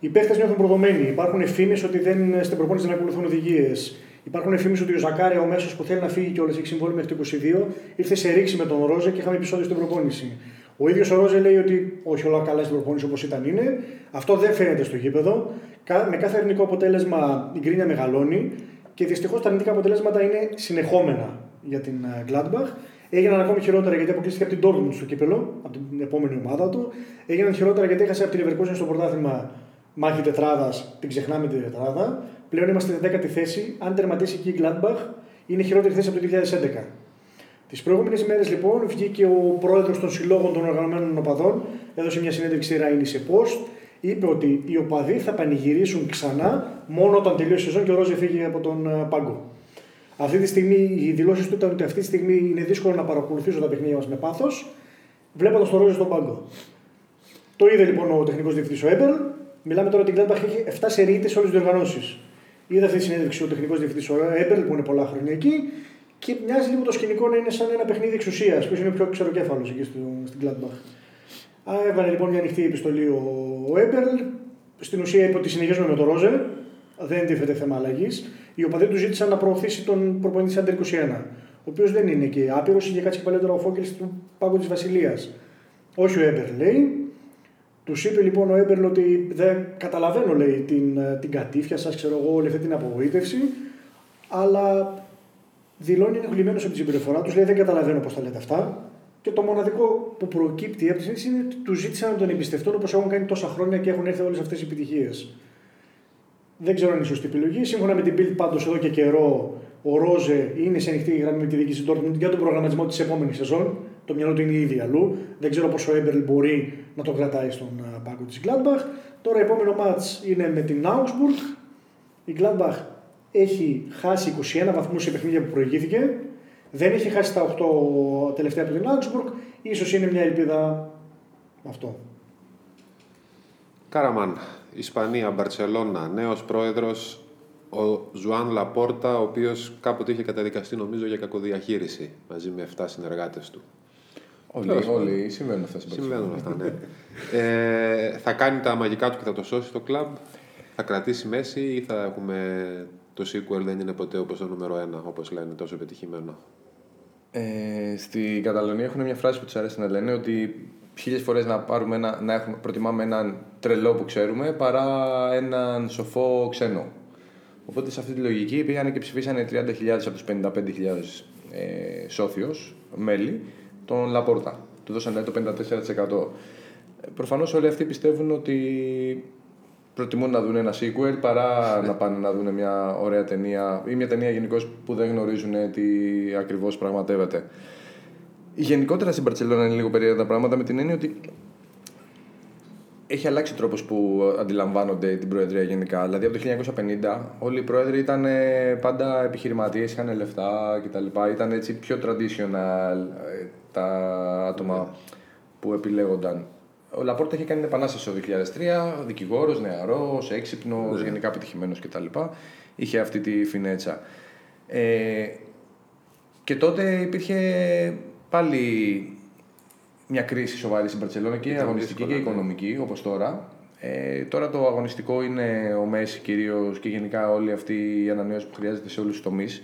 Οι παίχτε νιώθουν προδομένοι. Υπάρχουν φήμες ότι δεν, στην προπόνηση δεν ακολουθούν οδηγίες. Υπάρχουν φήμες ότι ο Ζακάρια, ο μέσο που θέλει να φύγει και όλες έχει συμβόλαιο μέχρι το 22, ήρθε σε ρήξη με τον Ρόζε και είχαμε επεισόδιο στην προπόνηση. Ο ίδιος ο Ρόζε λέει ότι όχι όλα καλά στην προπόνηση όπως ήταν είναι. Αυτό δεν φαίνεται στο γήπεδο. Με κάθε αρνητικό αποτέλεσμα η γκρίνια μεγαλώνει και δυστυχώς τα αρνητικά αποτελέσματα είναι συνεχόμενα για την ε, Gladbach. Έγιναν ακόμη χειρότερα γιατί αποκλείστηκε από την Dortmund στο κύπελο, από την επόμενη ομάδα του. Έγιναν χειρότερα γιατί έχασε από την Leverkusen στο πρωτάθλημα μάχη τετράδας, την ξεχνάμε την τετράδα. Πλέον είμαστε στη 10η θέση. Αν τερματίσει εκεί η Gladbach, είναι χειρότερη θέση από το 2011. Τις προηγούμενες ημέρε λοιπόν βγήκε ο πρόεδρος των συλλόγων των οργανωμένων οπαδών, έδωσε μια συνέντευξη Ράινι σε Post, είπε ότι οι οπαδοί θα πανηγυρίσουν ξανά μόνο όταν τελειώσει η σεζόν και ο Ρόζε φύγει από τον ε, πάγκο. Αυτή τη στιγμή οι δηλώσεις του ήταν ότι αυτή τη στιγμή είναι δύσκολο να παρακολουθήσω τα παιχνίδια μας με πάθος, βλέποντας τον Ρόζε στον πάγκο. Το είδε λοιπόν ο τεχνικός διευθυντής ο Έμπερ. Μιλάμε τώρα ότι η Gladbach έχει 7 σερείτε σε όλες τις διοργανώσεις. Είδα αυτή τη συνέντευξη ο τεχνικός διευθυντής ο Έμπερ που είναι πολλά χρόνια εκεί και μοιάζει λίγο το σκηνικό να είναι σαν ένα παιχνίδι εξουσίας. Ποιο είναι ο πιο ξεροκέφαλος εκεί στο, στην Gladbach. Έβαλε λοιπόν μια ανοιχτή επιστολή ο Έμπερλ. Στην ουσία είπε ότι συνεχίζουμε με τον Ρόζε. Δεν τίθεται θέμα αλλαγής. Οι οπαδοί του ζήτησαν να προωθήσει τον προπονητή Άντερ 21. Ο οποίος δεν είναι και άπειρος, είχε κάτσει παλιότερα ο Φόκελ του πάγκο της Βασιλείας. Όχι ο Έμπερλ λέει. Τους είπε λοιπόν ο Έμπερλ ότι δεν καταλαβαίνω λέει, την, την κατήφια σας, ξέρω εγώ, όλη αυτή την απογοήτευση. Αλλά δηλώνει είναι γλυμμένος από την συμπεριφορά τους, λέει δεν καταλαβαίνω πώς τα λέτε αυτά. Και το μοναδικό που προκύπτει από τη συζήτηση είναι ότι τους ζήτησαν να τον εμπιστευτούν όπως έχουν κάνει τόσα χρόνια και έχουν έρθει όλες αυτές οι επιτυχίες. Δεν ξέρω αν είναι η σωστή επιλογή. Σύμφωνα με την Bild, πάντως εδώ και καιρό, ο Ρόζε είναι σε ανοιχτή γραμμή με τη διοίκηση Dortmund για τον προγραμματισμό της επόμενης σεζόν. Το μυαλό του είναι ήδη αλλού. Δεν ξέρω πόσο ο Έμπερλ μπορεί να το κρατάει στον πάγκο της Gladbach. Τώρα, επόμενο μάτ είναι με την Augsburg. Η Gladbach έχει χάσει 21 βαθμούς σε παιχνίδια που προηγήθηκε. Δεν έχει χάσει τα 8 τελευταία από την Augsburg. Ίσως είναι μια ελπίδα αυτό. Κάραμαν, Ισπανία, Μπαρσελόνα, νέος πρόεδρος ο Ζουάν Λαπόρτα, ο οποίος κάποτε είχε καταδικαστεί νομίζω για κακοδιαχείριση μαζί με 7 συνεργάτες του. Όλοι, όλοι συμβαίνουν αυτά Συμβαίνουν αυτά, ναι. ε, θα κάνει τα μαγικά του και θα το σώσει το κλαμπ. Θα κρατήσει μέση ή θα έχουμε το sequel δεν είναι ποτέ όπως το νούμερο 1, όπως λένε, τόσο πετυχημένο. Ε, στη Καταλωνία έχουν μια φράση που τους αρέσει να λένε ότι χίλιες φορές να, πάρουμε ένα, να έχουμε, προτιμάμε έναν τρελό που ξέρουμε παρά έναν σοφό ξένο. Οπότε σε αυτή τη λογική πήγαν και ψηφίσανε 30.000 από τους 55.000 ε, σόφιου μέλη τον Λαπόρτα. Του δώσανε το 54%. Προφανώς όλοι αυτοί πιστεύουν ότι προτιμούν να δουν ένα sequel παρά να πάνε να δουν μια ωραία ταινία ή μια ταινία γενικώς που δεν γνωρίζουν τι ακριβώς πραγματεύεται. Γενικότερα στην Παρσελόνα είναι λίγο περίεργα τα πράγματα με την έννοια ότι έχει αλλάξει ο τρόπος που αντιλαμβάνονται την Προεδρία γενικά. Δηλαδή από το 1950 όλοι οι πρόεδροι ήταν πάντα επιχειρηματίες, είχαν λεφτά κτλ. Ήταν έτσι πιο traditional ε, τα άτομα που επιλέγονταν. Ο Λαπόρτα είχε κάνει την επανάσταση το 2003, δικηγόρος, νεαρός, έξυπνος, ναι. γενικά επιτυχημένος κτλ. Είχε αυτή τη φινέτσα. Ε, και τότε υπήρχε πάλι μια κρίση σοβαρή στην Παρσελόνα και αγωνιστική και ναι. οικονομική, όπως τώρα. Ε, τώρα το αγωνιστικό είναι ο Μέση κυρίως και γενικά όλη αυτή η ανανέωση που χρειάζεται σε όλους τους τομείς.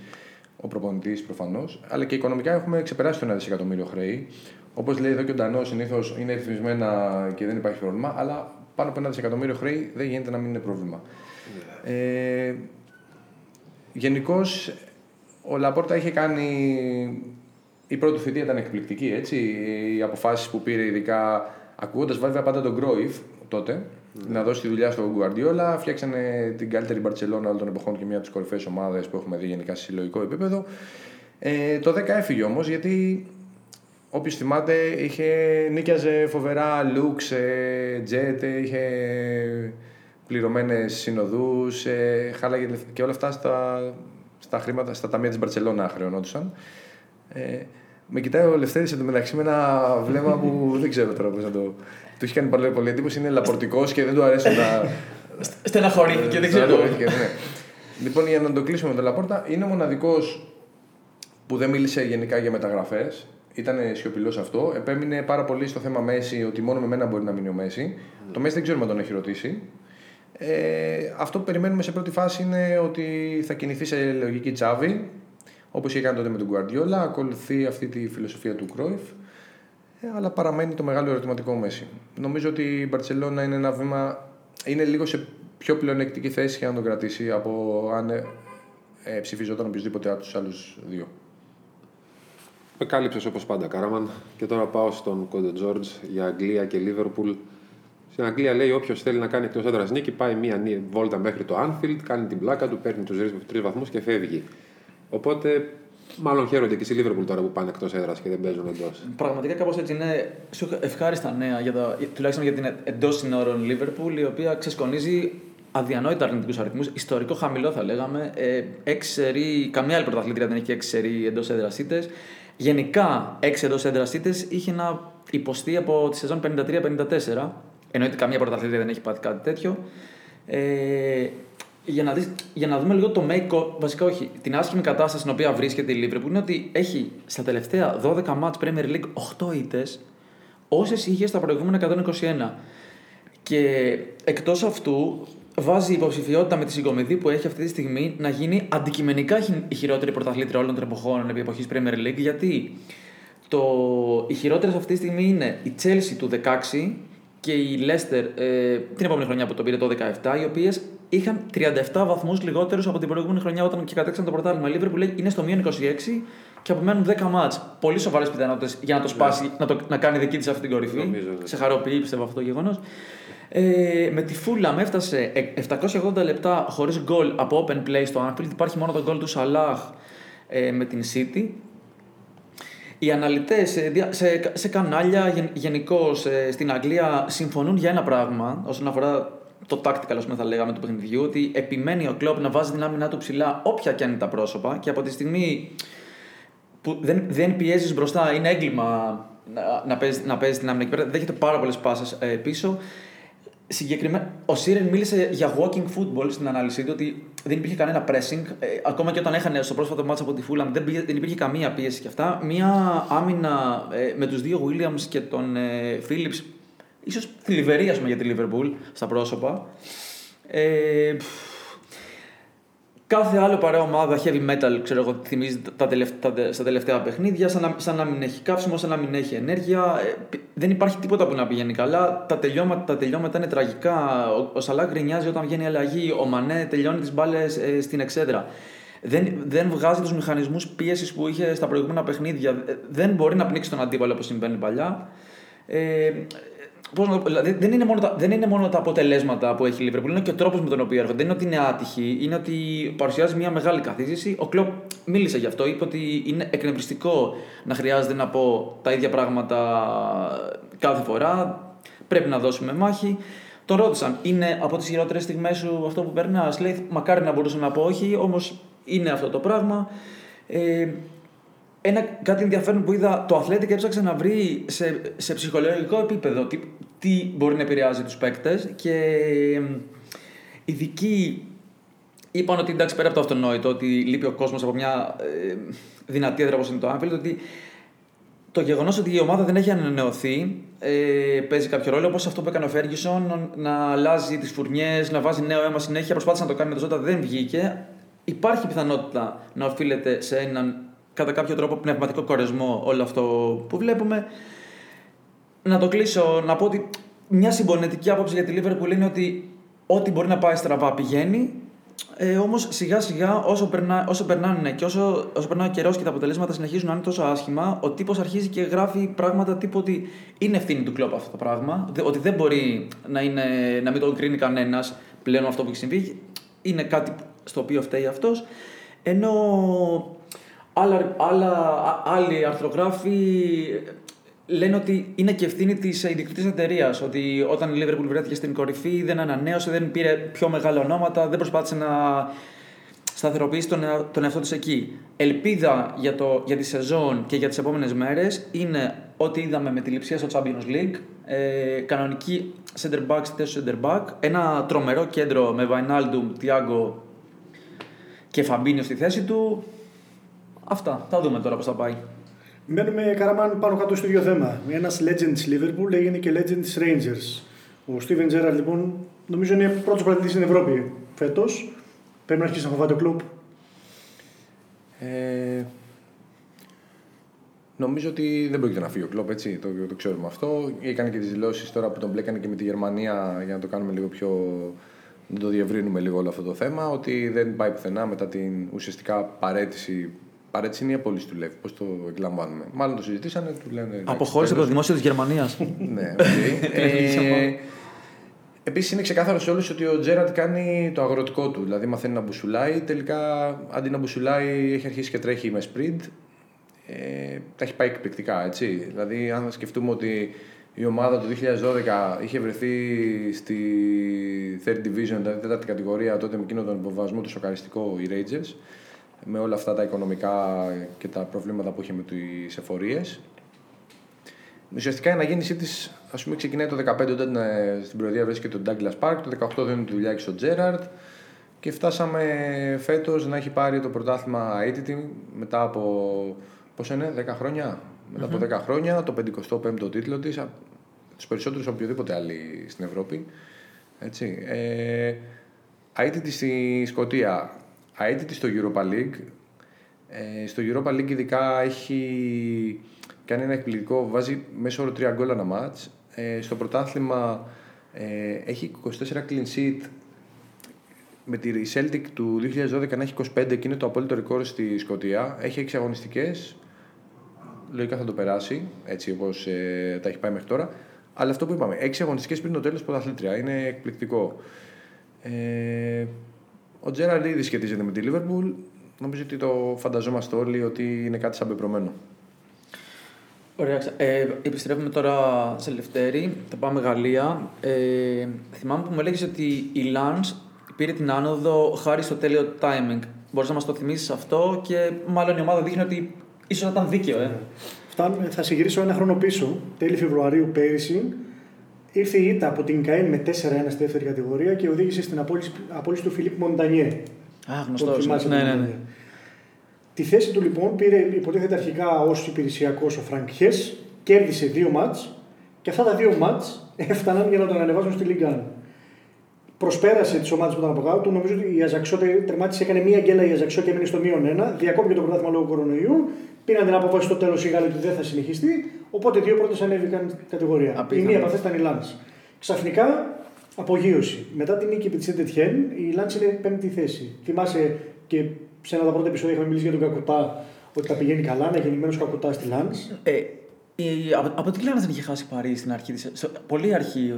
Ο προπονητής προφανώς. Αλλά και οικονομικά έχουμε ξεπεράσει το 1 δισεκατομμύριο χρέη. Όπως λέει εδώ και ο Ντανός, συνήθως είναι ρυθμισμένα και δεν υπάρχει πρόβλημα, αλλά πάνω από ένα δισεκατομμύριο χρέη δεν γίνεται να μην είναι πρόβλημα. Ε, Γενικώς, ο Λαπόρτα είχε κάνει. Η πρώτη θητεία ήταν εκπληκτική, έτσι. Οι αποφάσεις που πήρε, ειδικά ακούγοντας βέβαια πάντα τον Γκρόιφ τότε, να δώσει τη δουλειά στον Γκουαρντιόλα. Φτιάξανε την καλύτερη Μπαρσελόνα όλων των εποχών και μια από τις κορυφαίες ομάδες που έχουμε δει γενικά σε συλλογικό επίπεδο. Ε, το 10 έφυγε όμως γιατί Όποιο θυμάται, είχε, νίκιαζε φοβερά looks, jet, είχε πληρωμένες συνοδούς, ε, χάλαγε και όλα αυτά στα, στα χρήματα, στα ταμεία της Μπαρσελόνα χρεωνόντουσαν. Ε, με κοιτάει ο Λευτέρης εντωμεταξύ με ένα βλέμμα που δεν ξέρω τώρα πώς να το. Του έχει κάνει πολύ, πολύ εντύπωση. Είναι λαπορτικός και δεν του αρέσει να. Στεναχωρήθηκε, δεν ξέρω. Στεναχωρήθηκε, ναι. Λοιπόν, για να το κλείσουμε με τον Λαπόρτα, είναι ο μοναδικός που δεν μίλησε γενικά για μεταγραφές. Ήταν σιωπηλός αυτό. Επέμεινε πάρα πολύ στο θέμα Μέση, ότι μόνο με μένα μπορεί να μείνει ο Μέση. Το Μέση δεν ξέρουμε αν τον έχει ρωτήσει. Ε, αυτό που περιμένουμε σε πρώτη φάση είναι ότι θα κινηθεί σε λογική τσάβη, όπως είχε κάνει τότε με τον Guardiola. Ακολουθεί αυτή τη φιλοσοφία του Κρόιφ. Ε, αλλά παραμένει το μεγάλο ερωτηματικό Μέση. Νομίζω ότι η Μπαρσελόνα είναι ένα βήμα. είναι λίγο σε πιο πλεονεκτική θέση για να τον κρατήσει από αν ε, ε, ψηφιζόταν οποιοδήποτε από τους άλλους δύο. Με κάλυψες όπως πάντα, Κάραμαν. Και τώρα πάω στον Κόντε Τζόρτζ για Αγγλία και Λίβερπουλ. Στην Αγγλία λέει: Όποιος θέλει να κάνει εκτός έδρας νίκη, πάει μία νί- βόλτα μέχρι το Anfield, κάνει την πλάκα του, παίρνει τους τρεις βαθμούς και φεύγει. Οπότε, μάλλον χαίρονται και στη Λίβερπουλ τώρα που πάνε εκτός έδρας και δεν παίζουν εντός. Πραγματικά κάπως έτσι είναι σου ευχάριστα νέα, για το, τουλάχιστον για την εντός συνόρων Λίβερπουλ, η οποία ξεσκονίζει αδιανόητα αρνητικούς αριθμούς. Ιστορικό χαμηλό θα λέγαμε. Ε, έξι σερί, καμία άλλη πρωταθλήτρια δεν έχει έξι σερί εντός έδρας ήττες. Γενικά, έξι εντός έδρας ήττες είχε να υποστεί από τη σεζόν 53-54. Εννοείται καμία πρωταθλήτρια δεν έχει πάθει κάτι τέτοιο. Ε, για να, δεις, για να δούμε λίγο το make βασικά όχι, την άσχημη κατάσταση στην οποία βρίσκεται η Liverpool είναι ότι έχει στα τελευταία 12 μάτς Premier League 8 ήττες, όσες είχε στα προηγούμενα 121. Και εκτός αυτού βάζει υποψηφιότητα με τη συγκομιδή που έχει αυτή τη στιγμή να γίνει αντικειμενικά χει- η χειρότερη πρωταθλήτρια όλων των εποχών επί εποχής Premier League γιατί το, οι χειρότερες αυτή τη στιγμή είναι η Chelsea του 16 και η Leicester ε, την επόμενη χρονιά που το πήρε το 17, οι οποίες είχαν 37 βαθμούς λιγότερους από την προηγούμενη χρονιά όταν και κατέξαν το πρωτάθλημα. Η Liverpool είναι στο μείον 26 και απομένουν 10 μάτς. Πολύ σοβαρές πιθανότητες για να το σπάσει, να, το, να κάνει δική της αυτή την κορυφή. Νομίζω, ναι. Σε χαροποιεί, πιστεύω αυτό το γεγονός. Ε, με τη Fulham έφτασε ε, 780 λεπτά χωρίς γκολ από open play στο Anfield. Υπάρχει μόνο το γκολ του Salah ε, με την City. Οι αναλυτές σε, δια- σε, σε κανάλια γενικώς στην Αγγλία συμφωνούν για ένα πράγμα όσον αφορά το tactical, ας πούμε, θα λέγαμε, του παιχνιδιού, ότι επιμένει ο Κλόπ να βάζει την άμυνά του ψηλά όποια και αν είναι τα πρόσωπα και από τη στιγμή που δεν, δεν πιέζεις μπροστά, είναι έγκλημα να, να, παίζεις, να παίζεις την άμυνα εκεί πέρα. Δέχεται πάρα πολλές πάσες ε, πίσω. Συγκεκριμένα, ο Σίρεν μίλησε για walking football στην ανάλυση του, ότι δεν υπήρχε κανένα pressing. Ε, ακόμα και όταν έχανε στο πρόσφατο μάτς από τη Fulham, δεν, πήγε- δεν υπήρχε καμία πίεση και αυτά. Μία άμυνα ε, με τους δύο Williams και τον ε, Phillips, ίσως θλιβερή ας πούμε, για τη Liverpool στα πρόσωπα. Ε, πφ, Κάθε άλλο παρέα ομάδα heavy metal, ξέρω εγώ, θυμίζει τα τελευταία, τα, στα τελευταία παιχνίδια, σαν να, σαν να μην έχει καύσιμο, σαν να μην έχει ενέργεια. Ε, π- δεν υπάρχει τίποτα που να πηγαίνει καλά. Τα τελειώματα, τα τελειώματα είναι τραγικά. Ο, ο Σαλά γκρινιάζει όταν βγαίνει αλλαγή. Ο Μανέ τελειώνει τις μπάλες στην εξέδρα. Δεν, δεν βγάζει τους μηχανισμούς πίεσης που είχε στα προηγούμενα παιχνίδια. Ε, Δεν μπορεί να πνίξει τον αντίπαλο όπως συμβαίνει παλιά. Ε, Πώς να το πω, δηλαδή δεν είναι, μόνο τα, δεν είναι μόνο τα αποτελέσματα που έχει η Liverpool, είναι και ο τρόπος με τον οποίο έρχονται. Δεν είναι ότι είναι άτυχη, είναι ότι παρουσιάζει μια μεγάλη καθίζηση. Ο Κλοπ μίλησε γι' αυτό, είπε ότι είναι εκνευριστικό να χρειάζεται να πω τα ίδια πράγματα κάθε φορά. Πρέπει να δώσουμε μάχη. Τον ρώτησαν, είναι από τις χειρότερες στιγμές σου αυτό που περνάς; Λέει, μακάρι να μπορούσα να πω όχι, όμως είναι αυτό το πράγμα. Ε, ένα, κάτι ενδιαφέρον που είδα, το Athletic έψαξε να βρει σε, σε ψυχολογικό επίπεδο τι, τι μπορεί να επηρεάζει τους παίκτες και εμ, ειδικοί είπαν ότι εντάξει πέρα από το αυτονόητο ότι λείπει ο κόσμος από μια ε, δυνατή έδρα όπως είναι το Anfield ότι το γεγονός ότι η ομάδα δεν έχει ανανεωθεί ε, παίζει κάποιο ρόλο. Όπως αυτό που έκανε ο Φέργισον, να αλλάζει τις φουρνιές, να βάζει νέο αίμα συνέχεια. Προσπάθησε να το κάνει με το Ζώτα, δεν βγήκε. Υπάρχει πιθανότητα να οφείλεται σε έναν κατά κάποιο τρόπο πνευματικό κορεσμό όλο αυτό που βλέπουμε. Να το κλείσω, να πω ότι μια συμπονετική άποψη για τη Liverpool είναι ότι ό,τι μπορεί να πάει στραβά πηγαίνει. Ε, Όμως σιγά σιγά όσο, περνά, όσο περνάνε και όσο, όσο περνάει ο καιρός και τα αποτελέσματα συνεχίζουν να είναι τόσο άσχημα, ο τύπος αρχίζει και γράφει πράγματα τύπου ότι είναι ευθύνη του κλόπ αυτό το πράγμα. δε- Ότι δεν μπορεί να, είναι, να μην το κρίνει κανένας πλέον αυτό που έχει συμβεί. Είναι κάτι στο οποίο φταίει αυτός. Ενώ άλλα, άλλα, α- άλλοι αρθρογράφοι λένε ότι είναι και ευθύνη της ιδιοκτήτης εταιρείας. Ότι όταν η Liverpool βρέθηκε στην κορυφή, δεν ανανέωσε, δεν πήρε πιο μεγάλα ονόματα, δεν προσπάθησε να σταθεροποιήσει τον, εα- τον εαυτό της εκεί. Ελπίδα για, το, για τη σεζόν και για τις επόμενες μέρες είναι ό,τι είδαμε με τη λειψία στο Champions League. Ε, κανονική center back στη θέση του center back. Ένα τρομερό κέντρο με Βαϊνάλντουμ, Τιάγκο και Φαμπίνιο στη θέση του. Αυτά. Θα δούμε τώρα πώς θα πάει. Μένουμε καραμάν πάνω κάτω στο ίδιο θέμα. Ένας legend της Liverpool έγινε και legend της Rangers. Ο Steven Gerrard λοιπόν νομίζω είναι πρώτος πρωταθλητής στην Ευρώπη φέτος. Πρέπει να αρχίσει να φοβάται ο Κλοπ. Ε, νομίζω ότι δεν πρόκειται να φύγει ο κλοπ, έτσι, το, το ξέρουμε αυτό. Έκανε και τις δηλώσεις τώρα που τον μπλέκανε και με τη Γερμανία για να το κάνουμε λίγο πιο. να το διευρύνουμε λίγο όλο αυτό το θέμα. Ότι δεν πάει πουθενά μετά την ουσιαστικά παρέτηση. Παρέτηση είναι η απόλυση του Λεύ. Πώς το εκλαμβάνουμε. Μάλλον το συζητήσανε, του λένε. Αποχώρησε από το δημόσιο της Γερμανίας. ναι, okay. ε, Επίσης είναι ξεκάθαρο σε όλους ότι ο Τζέραντ κάνει το αγροτικό του. Δηλαδή μαθαίνει να μπουσουλάει. Τελικά αντί να μπουσουλάει έχει αρχίσει και τρέχει με sprint. Ε, τα έχει πάει εκπληκτικά έτσι. Δηλαδή, αν σκεφτούμε ότι η ομάδα του 2012 είχε βρεθεί στη third division, δηλαδή τέταρτη κατηγορία, τότε με εκείνο τον υποβασμό του σοκαριστικό οι Rangers, με όλα αυτά τα οικονομικά και τα προβλήματα που είχε με τις εφορίες. Ουσιαστικά η αναγέννησή της ας πούμε, ξεκινάει το 2015 όταν ε, στην προεδρία βρίσκεται τον Douglas Park, το 2018 δίνει τη δουλειά και στον Gerard και φτάσαμε φέτος να έχει πάρει το πρωτάθλημα αίτητη μετά από. Πώ είναι, 10 χρόνια; Μετά από 10 χρόνια, το 55ο τίτλο της, τους περισσότερους από οποιοδήποτε άλλη στην Ευρώπη. Έτσι. Ε, αίτητη στη Σκωτία, αίτητη στο Europa League. Ε, στο Europa League ειδικά έχει κάνει ένα εκπληκτικό, βάζει μέσω όρο 3 γκολ ένα μάτς. Ε, στο πρωτάθλημα ε, έχει 24 clean sheet με τη Celtic του 2012 να έχει 25 και είναι το απόλυτο ρεκόρ στη Σκωτία. Έχει 6 αγωνιστικές. Λογικά θα το περάσει έτσι όπως ε, τα έχει πάει μέχρι τώρα. Αλλά αυτό που είπαμε, 6 αγωνιστικές πριν το τέλος πρωταθλήτρια. Είναι εκπληκτικό. Ε, ο Τζέραρντ ήδη σχετίζεται με τη Liverpool. Νομίζω ότι το φανταζόμαστε όλοι ότι είναι κάτι σαν πεπρωμένο. Ωραία. Ε, επιστρέφουμε τώρα σε Λευτέρη. Θα πάμε Γαλλία. Ε, θυμάμαι που μου έλεγες ότι η Lance πήρε την άνοδο χάρη στο τέλειο timing. Μπορείς να μας το θυμίσεις αυτό και μάλλον η ομάδα δείχνει ότι ίσως ήταν δίκαιο. Ε. Φτάνουμε, θα συγκρίσω ένα χρόνο πίσω. Τέλη Φεβρουαρίου πέρυσι ήρθε η ήττα από την ΚΑΕΝ με 4-1 στη δεύτερη κατηγορία και οδήγησε στην απόλυση, απόλυση του Φιλίπ Μοντανιέ. Α, γνωστός. Ναι, ναι, ναι. Τη θέση του λοιπόν πήρε υποτίθεται αρχικά ως υπηρεσιακός ο Φρανκ Χες, κέρδισε δύο ματς και αυτά τα δύο ματς έφταναν για να τον ανεβάσουν στη Ligue 1. Προσπέρασε τις ομάδες που ήταν από κάτω του. Νομίζω ότι η Αζαξιό τερμάτισε, έκανε μία γκέλα η Αζαξιό και έμεινε στο μείον ένα. Διακόπηκε το πρωτάθλημα λόγω κορονοϊού. Πήραν την απόφαση στο τέλος οι Γάλλοι ότι δεν θα συνεχιστεί. Οπότε δύο πρώτες ανέβηκαν κατηγορία. Απίθανο. Η μία από αυτές ήταν η Λανς. Ξαφνικά απογείωση. Μετά την νίκη επί της Σεντ Ετιέν, η Λανς είναι πέμπτη θέση. Θυμάσαι και σε ένα από τα πρώτα επεισόδια είχαμε μιλήσει για τον Κακουτά ότι τα πηγαίνει καλά, είναι γεννημένο Κακουτά στη Λάντς. Ε, από, από την Κλάνα δεν είχε χάσει Παρί στην αρχή της, πολύ αρχή.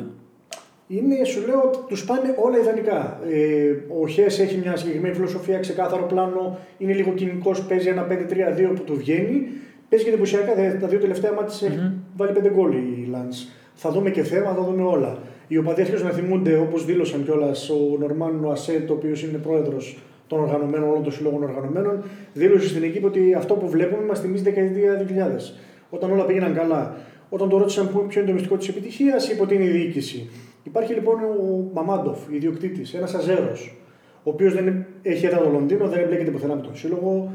Είναι, σου λέω, τους πάνε όλα ιδανικά. Ε, ο Χέ έχει μια συγκεκριμένη φιλοσοφία, ξεκάθαρο πλάνο, είναι λίγο κοινικός, παίζει ένα 5-3-2 που του βγαίνει. Παίζει και εντυπωσιακά, τα δύο τελευταία μάτια mm-hmm. βάλει πέντε γκολ η Λάντ. Θα δούμε και θέμα, θα δούμε όλα. Οι οπαδοί αρχίζουν να θυμούνται, όπως δήλωσαν κιόλας ο Νορμάν Νοασέτ, ο οποίος είναι πρόεδρος των οργανωμένων, όλων των συλλόγων οργανωμένων, δήλωσε στην εκείπη ότι αυτό που βλέπουμε μας θυμίζει δεκαετία 2000. Όταν όλα πήγαιναν καλά. Όταν το ρώτησαν ποιο είναι το μυστικό της επιτυχίας, είπε ότι είναι η διοίκηση. Υπάρχει λοιπόν ο Μαμάντοφ, ιδιοκτήτης, ένας αζέρος, ο οποίος δεν έχει έδρα το Λονδίνο, δεν εμπλέκεται πουθενά με τον σύλλογο,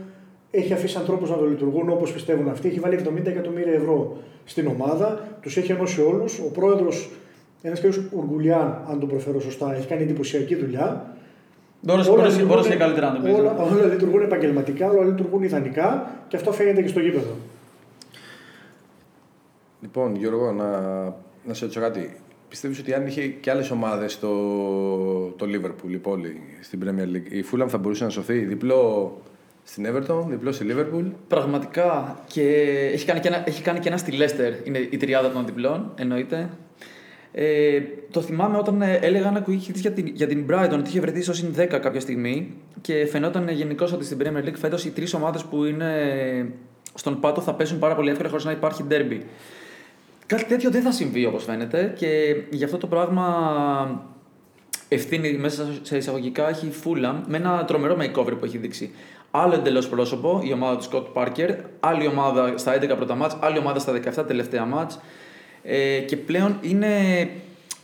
έχει αφήσει ανθρώπους να το λειτουργούν όπως πιστεύουν αυτοί, έχει βάλει 70 εκατομμύρια ευρώ στην ομάδα, τους έχει ενώσει όλους. Ο πρόεδρος, ένας κ. Ουργκουλιάν, αν το προφέρω σωστά, έχει κάνει εντυπωσιακή δουλειά. Μπορεί και καλύτερα να το πεις. Όλα, όλα λειτουργούν επαγγελματικά, όλα λειτουργούν ιδανικά και αυτό φαίνεται και στο γήπεδο. Λοιπόν, Γιώργο, να, να σε ρωτήσω κάτι. Πιστεύεις ότι αν είχε και άλλες ομάδες το, το Liverpool, η πόλη, στην Premier League, η Fulham θα μπορούσε να σωθεί διπλό στην Everton, διπλός στη Liverpool. Πραγματικά. Και έχει κάνει και ένα, έχει κάνει και ένα στη Leicester. Είναι η τριάδα των διπλών, εννοείται. Ε, το θυμάμαι όταν ε, έλεγαν ακούγεται για την, για την Brighton ότι είχε βρεθεί στο συν 10 κάποια στιγμή και φαινόταν γενικώς ότι στην Premier League φέτος οι τρεις ομάδες που είναι στον πάτο θα πέσουν πάρα πολύ εύκολα χωρίς να υπάρχει derby. Κάτι τέτοιο δεν θα συμβεί όπως φαίνεται και γι' αυτό το πράγμα ευθύνη μέσα σε εισαγωγικά έχει η Fulham με ένα τρομερό makeover που έχει δείξει. Άλλο εντελώς πρόσωπο, η ομάδα του Σκοτ Πάρκερ, άλλη ομάδα στα 11 πρώτα μάτς, άλλη ομάδα στα 17 τελευταία μάτς ε, και πλέον είναι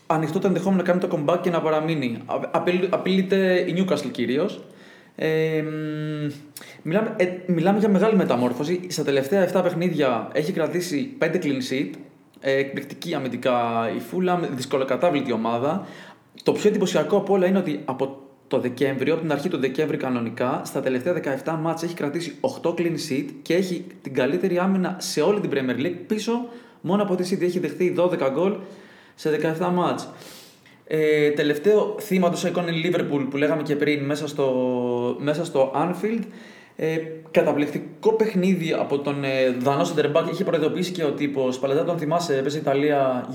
ανοιχτό το ενδεχόμενο να κάνει το comeback και να παραμείνει. Απειλ- Απειλείται η Newcastle κυρίως. Ε, μ, μιλάμε, ε, μιλάμε για μεγάλη μεταμόρφωση. Στα τελευταία 7 παιχνίδια έχει κρατήσει 5 clean sheet. Ε, εκπληκτική αμυντικά η Fulham, δυσκολοκατάβλητη ομάδα. Το πιο εντυπωσιακό από όλα είναι ότι από το Δεκέμβριο, από την αρχή του Δεκέμβρη κανονικά, στα τελευταία 17 μάτς έχει κρατήσει 8 clean sheet και έχει την καλύτερη άμυνα σε όλη την Premier League πίσω μόνο από τη City. Έχει δεχτεί 12 γκολ σε 17 μάτς. Ε, τελευταίο θύμα του Σαϊκόν είναι η Liverpool που λέγαμε και πριν μέσα στο, μέσα στο Anfield. Ε, καταπληκτικό παιχνίδι από τον ε, Δανό Σεντερμπάκ. Είχε προειδοποιήσει και ο τύπος. Παλαιά τον θυμάσαι, έπαιζε Ιταλία.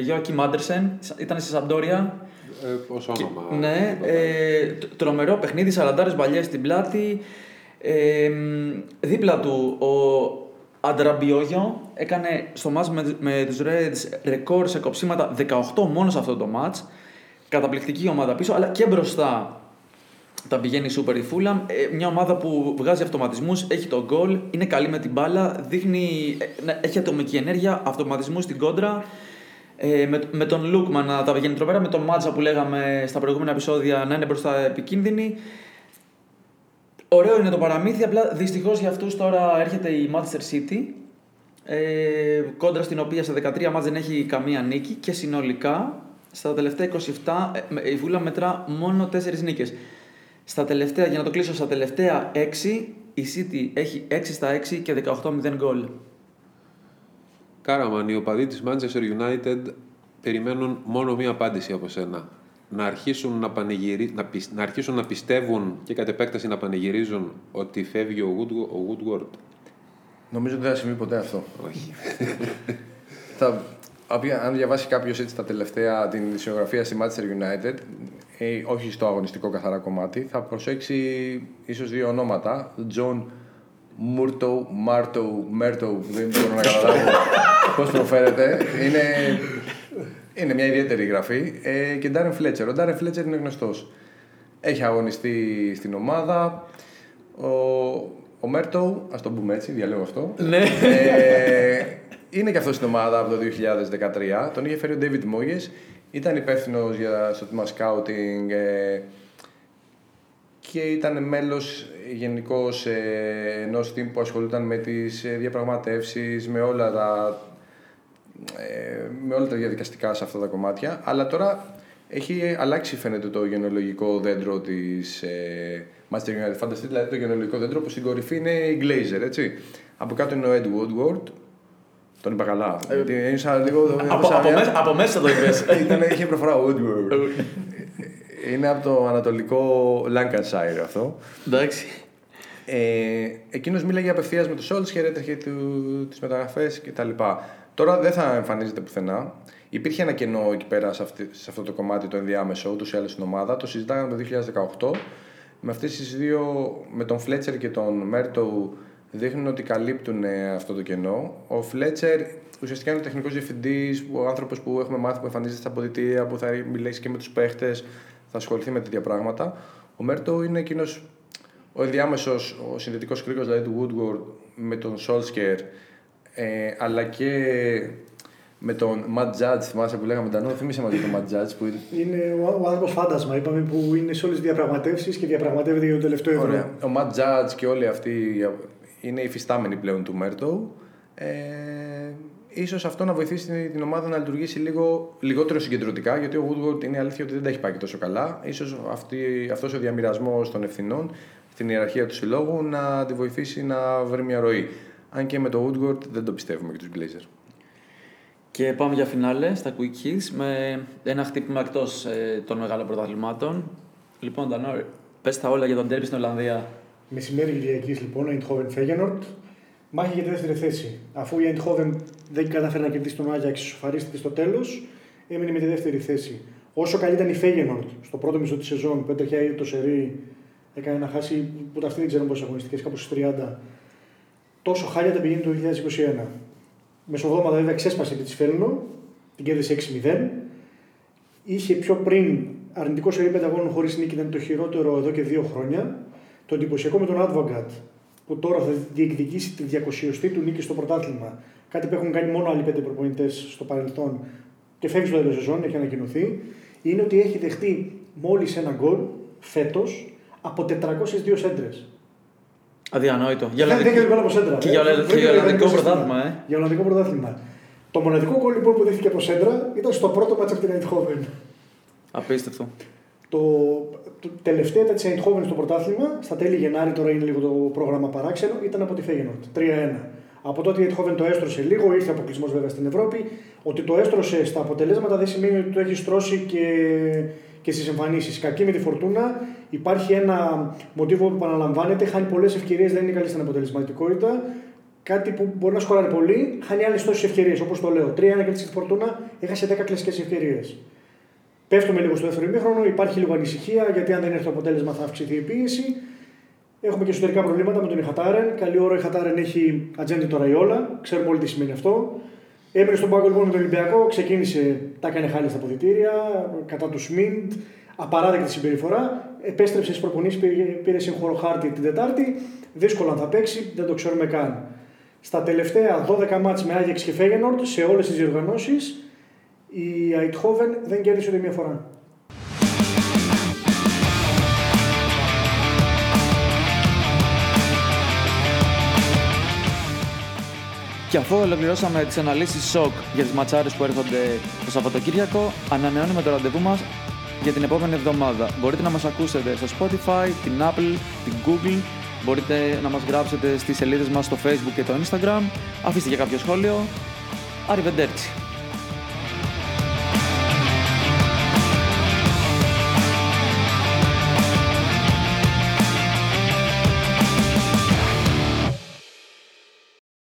Γιώακι Μάντερσεν. Ήταν στη Σαντόρια. Ε, ως όνομα. Ναι, ε, τ- τρομερό παιχνίδι, 40 μπαλιές στην πλάτη. Ε, μ, δίπλα του ο Αντραμπιόγιο έκανε στο μάτς με, με τους Reds ρεκόρ σε κοψίματα 18 μόνο σε αυτό το μάτς. Καταπληκτική ομάδα πίσω, αλλά και μπροστά τα πηγαίνει super η Fulham. Ε, μια ομάδα που βγάζει αυτοματισμούς, έχει το γκολ, είναι καλή με την μπάλα, δείχνει, ε, ναι, έχει ατομική ενέργεια, αυτοματισμούς στην κόντρα. Ε, με, με τον Λούκμαν να τα πηγαίνει τρομερά, με τον Μάτζα που λέγαμε στα προηγούμενα επεισόδια να είναι μπροστά επικίνδυνοι. Ωραίο είναι το παραμύθι, απλά δυστυχώς για αυτούς τώρα έρχεται η Manchester City. Ε, κόντρα στην οποία σε 13 μάτς δεν έχει καμία νίκη και συνολικά στα τελευταία 27 ε, με- η Βούλα μετρά μόνο 4 νίκες. Στα τελευταία, για να το κλείσω, στα τελευταία 6 η City έχει 6 στα 6 και 18-0 γκολ. Κάραμαν, οι οπαδοί της Manchester United περιμένουν μόνο μία απάντηση από σένα. Να αρχίσουν να, πανηγυρι... να, πισ- να αρχίσουν να πιστεύουν και κατ' επέκταση να πανηγυρίζουν ότι φεύγει ο, Wood... ο Woodward. Νομίζω ότι δεν θα συμβεί ποτέ αυτό. Όχι. θα, απ' αν διαβάσει κάποιος έτσι τα τελευταία την ειδησεογραφία στη Manchester United, ε, όχι στο αγωνιστικό καθαρά κομμάτι, θα προσέξει ίσως δύο ονόματα. Τζον Μούρτο, Μάρτο, Μέρτο, δεν μπορώ να καταλάβω πώς προφέρεται. Είναι, είναι μια ιδιαίτερη γραφή. Ε, και Ντάρεν Φλέτσερ. Ο Ντάρεν Φλέτσερ είναι γνωστός. Έχει αγωνιστεί στην ομάδα. Ο, ο Μέρτο, ας το πούμε έτσι, διαλέγω αυτό. Ναι. Ε, είναι και αυτός στην ομάδα από το 2013. Τον είχε φέρει ο David Moyes. Ήταν υπεύθυνος για στο τμήμα scouting ε, και ήταν μέλος γενικώς ε, ενός team που ασχολούταν με τις ε, διαπραγματεύσεις, με όλα τα ε, με όλα τα διαδικαστικά σε αυτά τα κομμάτια. Αλλά τώρα έχει αλλάξει φαίνεται το γενεολογικό δέντρο της ε, Manchester United. Φανταστείτε δηλαδή το γενεολογικό δέντρο που στην κορυφή είναι η Glazer, έτσι. Από κάτω είναι ο Ed Woodward. Τον είπα καλά. Γιατί είναι σαν λίγο. Ε, Από, από, μέσα, από μέσα το είπες. Ήταν, είχε προφορά Woodward. Είναι από το ανατολικό Lancashire αυτό. Εντάξει. Ε, Εκείνος μίλαγε απευθείας με τους Solskjaer, έτρεχε τις μεταγραφές κτλ. Τώρα δεν θα εμφανίζεται πουθενά. Υπήρχε ένα κενό εκεί πέρα σε, αυτή, σε αυτό το κομμάτι το ενδιάμεσο, ούτως ή άλλως στην ομάδα. Το συζητάγαμε το 2018. Με αυτές τις δύο, με τον Φλέτσερ και τον Μέρτο, δείχνουν ότι καλύπτουν ε, αυτό το κενό. Ο Φλέτσερ ουσιαστικά είναι ο τεχνικός διευθυντής, ο άνθρωπος που έχουμε μάθει που εμφανίζεται στα αποδητήρια, που θα μιλήσεις και με τους παίχτες, θα ασχοληθεί με τέτοια πράγματα. Ο Μέρτο είναι εκείνος ο ενδιάμεσος, ο συνδετικός κρίκος δηλαδή του Woodward με τον Solskjaer, ε, αλλά και με τον Matt Judge, θυμάσαι που λέγαμε Ντανό, θυμίσαι μας για τον Matt Judge που Είναι ο, ο άνθρωπος φάντασμα, είπαμε, που είναι σε όλες τις διαπραγματεύσεις και διαπραγματεύεται για το τελευταίο ευρώ. Ωραία. Ο Matt Judge και όλοι αυτοί είναι υφιστάμενοι πλέον του Μέρτο. Ε, ίσως αυτό να βοηθήσει την, την ομάδα να λειτουργήσει λίγο λιγότερο συγκεντρωτικά, γιατί ο Woodward είναι αλήθεια ότι δεν τα έχει πάει και τόσο καλά. Ίσως αυτή, αυτός ο διαμοιρασμός των ευθυνών στην ιεραρχία του συλλόγου να τη βοηθήσει να βρει μια ροή. Αν και με το Woodward δεν το πιστεύουμε και τους Blazers. Και πάμε για φινάλε στα Quick Hits με ένα χτύπημα εκτός ε, των μεγάλων πρωταθλημάτων. Λοιπόν, Ντανό, πες τα όλα για τον τέρμι στην Ολλανδία. Μεσημέρι Κυριακής λοιπόν, Eindhoven Feyenoord. Μάχη για τη δεύτερη θέση. Αφού η Eindhoven δεν κατάφερε να κερδίσει τον Άγιαξ, ισοφαρίστηκε στο τέλος, έμεινε με τη δεύτερη θέση. Όσο καλή ήταν η Feyenoord στο πρώτο μισό της σεζόν που έτρεχε το σερί, έκανε να χάσει ούτε αυτή δεν ξέρω πόσες αγωνιστικές, κάπου στις 30. Τόσο χάλια τα πηγαίνει το 2021. Μεσοβδόματα βέβαια ξέσπασε τη Φέλνο, την κέρδισε 6-0. είχε πιο πριν αρνητικό σε επίπεδο αγώνων χωρίς νίκη, ήταν το χειρότερο εδώ και δύο χρόνια. Το εντυπωσιακό με τον Advocat, που τώρα θα διεκδικήσει τη 200η του νίκη στο πρωτάθλημα. Κάτι που έχουν κάνει μόνο άλλοι πέντε προπονητές στο παρελθόν και φεύγει στο τέλος σεζόν, έχει ανακοινωθεί, είναι ότι έχει δεχτεί μόλις ένα γκολ φέτος από 402 σέντρες. Αδιανόητο. Για Δεν Ολλανδικό- έχει γκολ από σέντρα. Και για Δεν- Ολλανδικό- δεν για έχει Ολλανδικό σύστημα. πρωτάθλημα, ε. Για Ολλανδικό πρωτάθλημα. Το μοναδικό γκολ λοιπόν που δέχτηκε από σέντρα ήταν στο πρώτο μάτσο από την Eindhoven. Απίστευτο. Το, το τελευταίο ήταν της Eindhoven στο πρωτάθλημα, στα τέλη Γενάρη, τώρα είναι λίγο το πρόγραμμα παράξενο, ήταν από τη Feyenoord, 3-1. Από τότε η Eindhoven το έστρωσε λίγο, ήρθε αποκλεισμός βέβαια στην Ευρώπη. Ότι το έστρωσε στα αποτελέσματα δεν σημαίνει ότι το έχει στρώσει και, και στις εμφανίσεις. Κακή με τη φορτούνα, υπάρχει ένα μοτίβο που επαναλαμβάνεται, χάνει πολλές ευκαιρίες, δεν είναι καλή στην αποτελεσματικότητα. Κάτι που μπορεί να σκοράρει πολύ, χάνει άλλες τόσες ευκαιρίες. Όπως το λέω, 3-1 κέρδισε τη φορτούνα, έχασε 10 κλασικές ευκαιρίες. Πέφτουμε λίγο στο δεύτερο ημίχρονο, υπάρχει λίγο ανησυχία γιατί αν δεν έρθει το αποτέλεσμα θα αυξηθεί η πίεση. Έχουμε και εσωτερικά προβλήματα με τον Ιχατάρεν. Καλή ώρα ο Ιχατάρεν έχει ατζέντη το Ραϊόλα, ξέρουμε όλοι τι σημαίνει αυτό. Έμεινε στον πάγκο λοιπόν με τον Ολυμπιακό, ξεκίνησε, τα έκανε χάλια στα αποδητήρια, κατά του Σμιντ, απαράδεκτη συμπεριφορά. Επέστρεψε στις προπονήσεις, πήρε, πήρε σύγχρονο χάρτη την Τετάρτη. Δύσκολα αν θα παίξει, δεν το ξέρουμε καν. Στα τελευταία 12 μάτς με Άγιαξ και Φέγενορντ, σε όλες τις διοργανώσεις, η Αιτχόβεν δεν κέρδισε ούτε μία φορά. Και αφού ολοκληρώσαμε τις αναλύσεις σοκ για τις ματσάρες που έρχονται το Σαββατοκύριακο, ανανεώνουμε το ραντεβού μας για την επόμενη εβδομάδα. Μπορείτε να μας ακούσετε στο Spotify, την Apple, την Google. Μπορείτε να μας γράψετε στις σελίδες μας στο Facebook και το Instagram. Αφήστε και κάποιο σχόλιο. Arrivederci.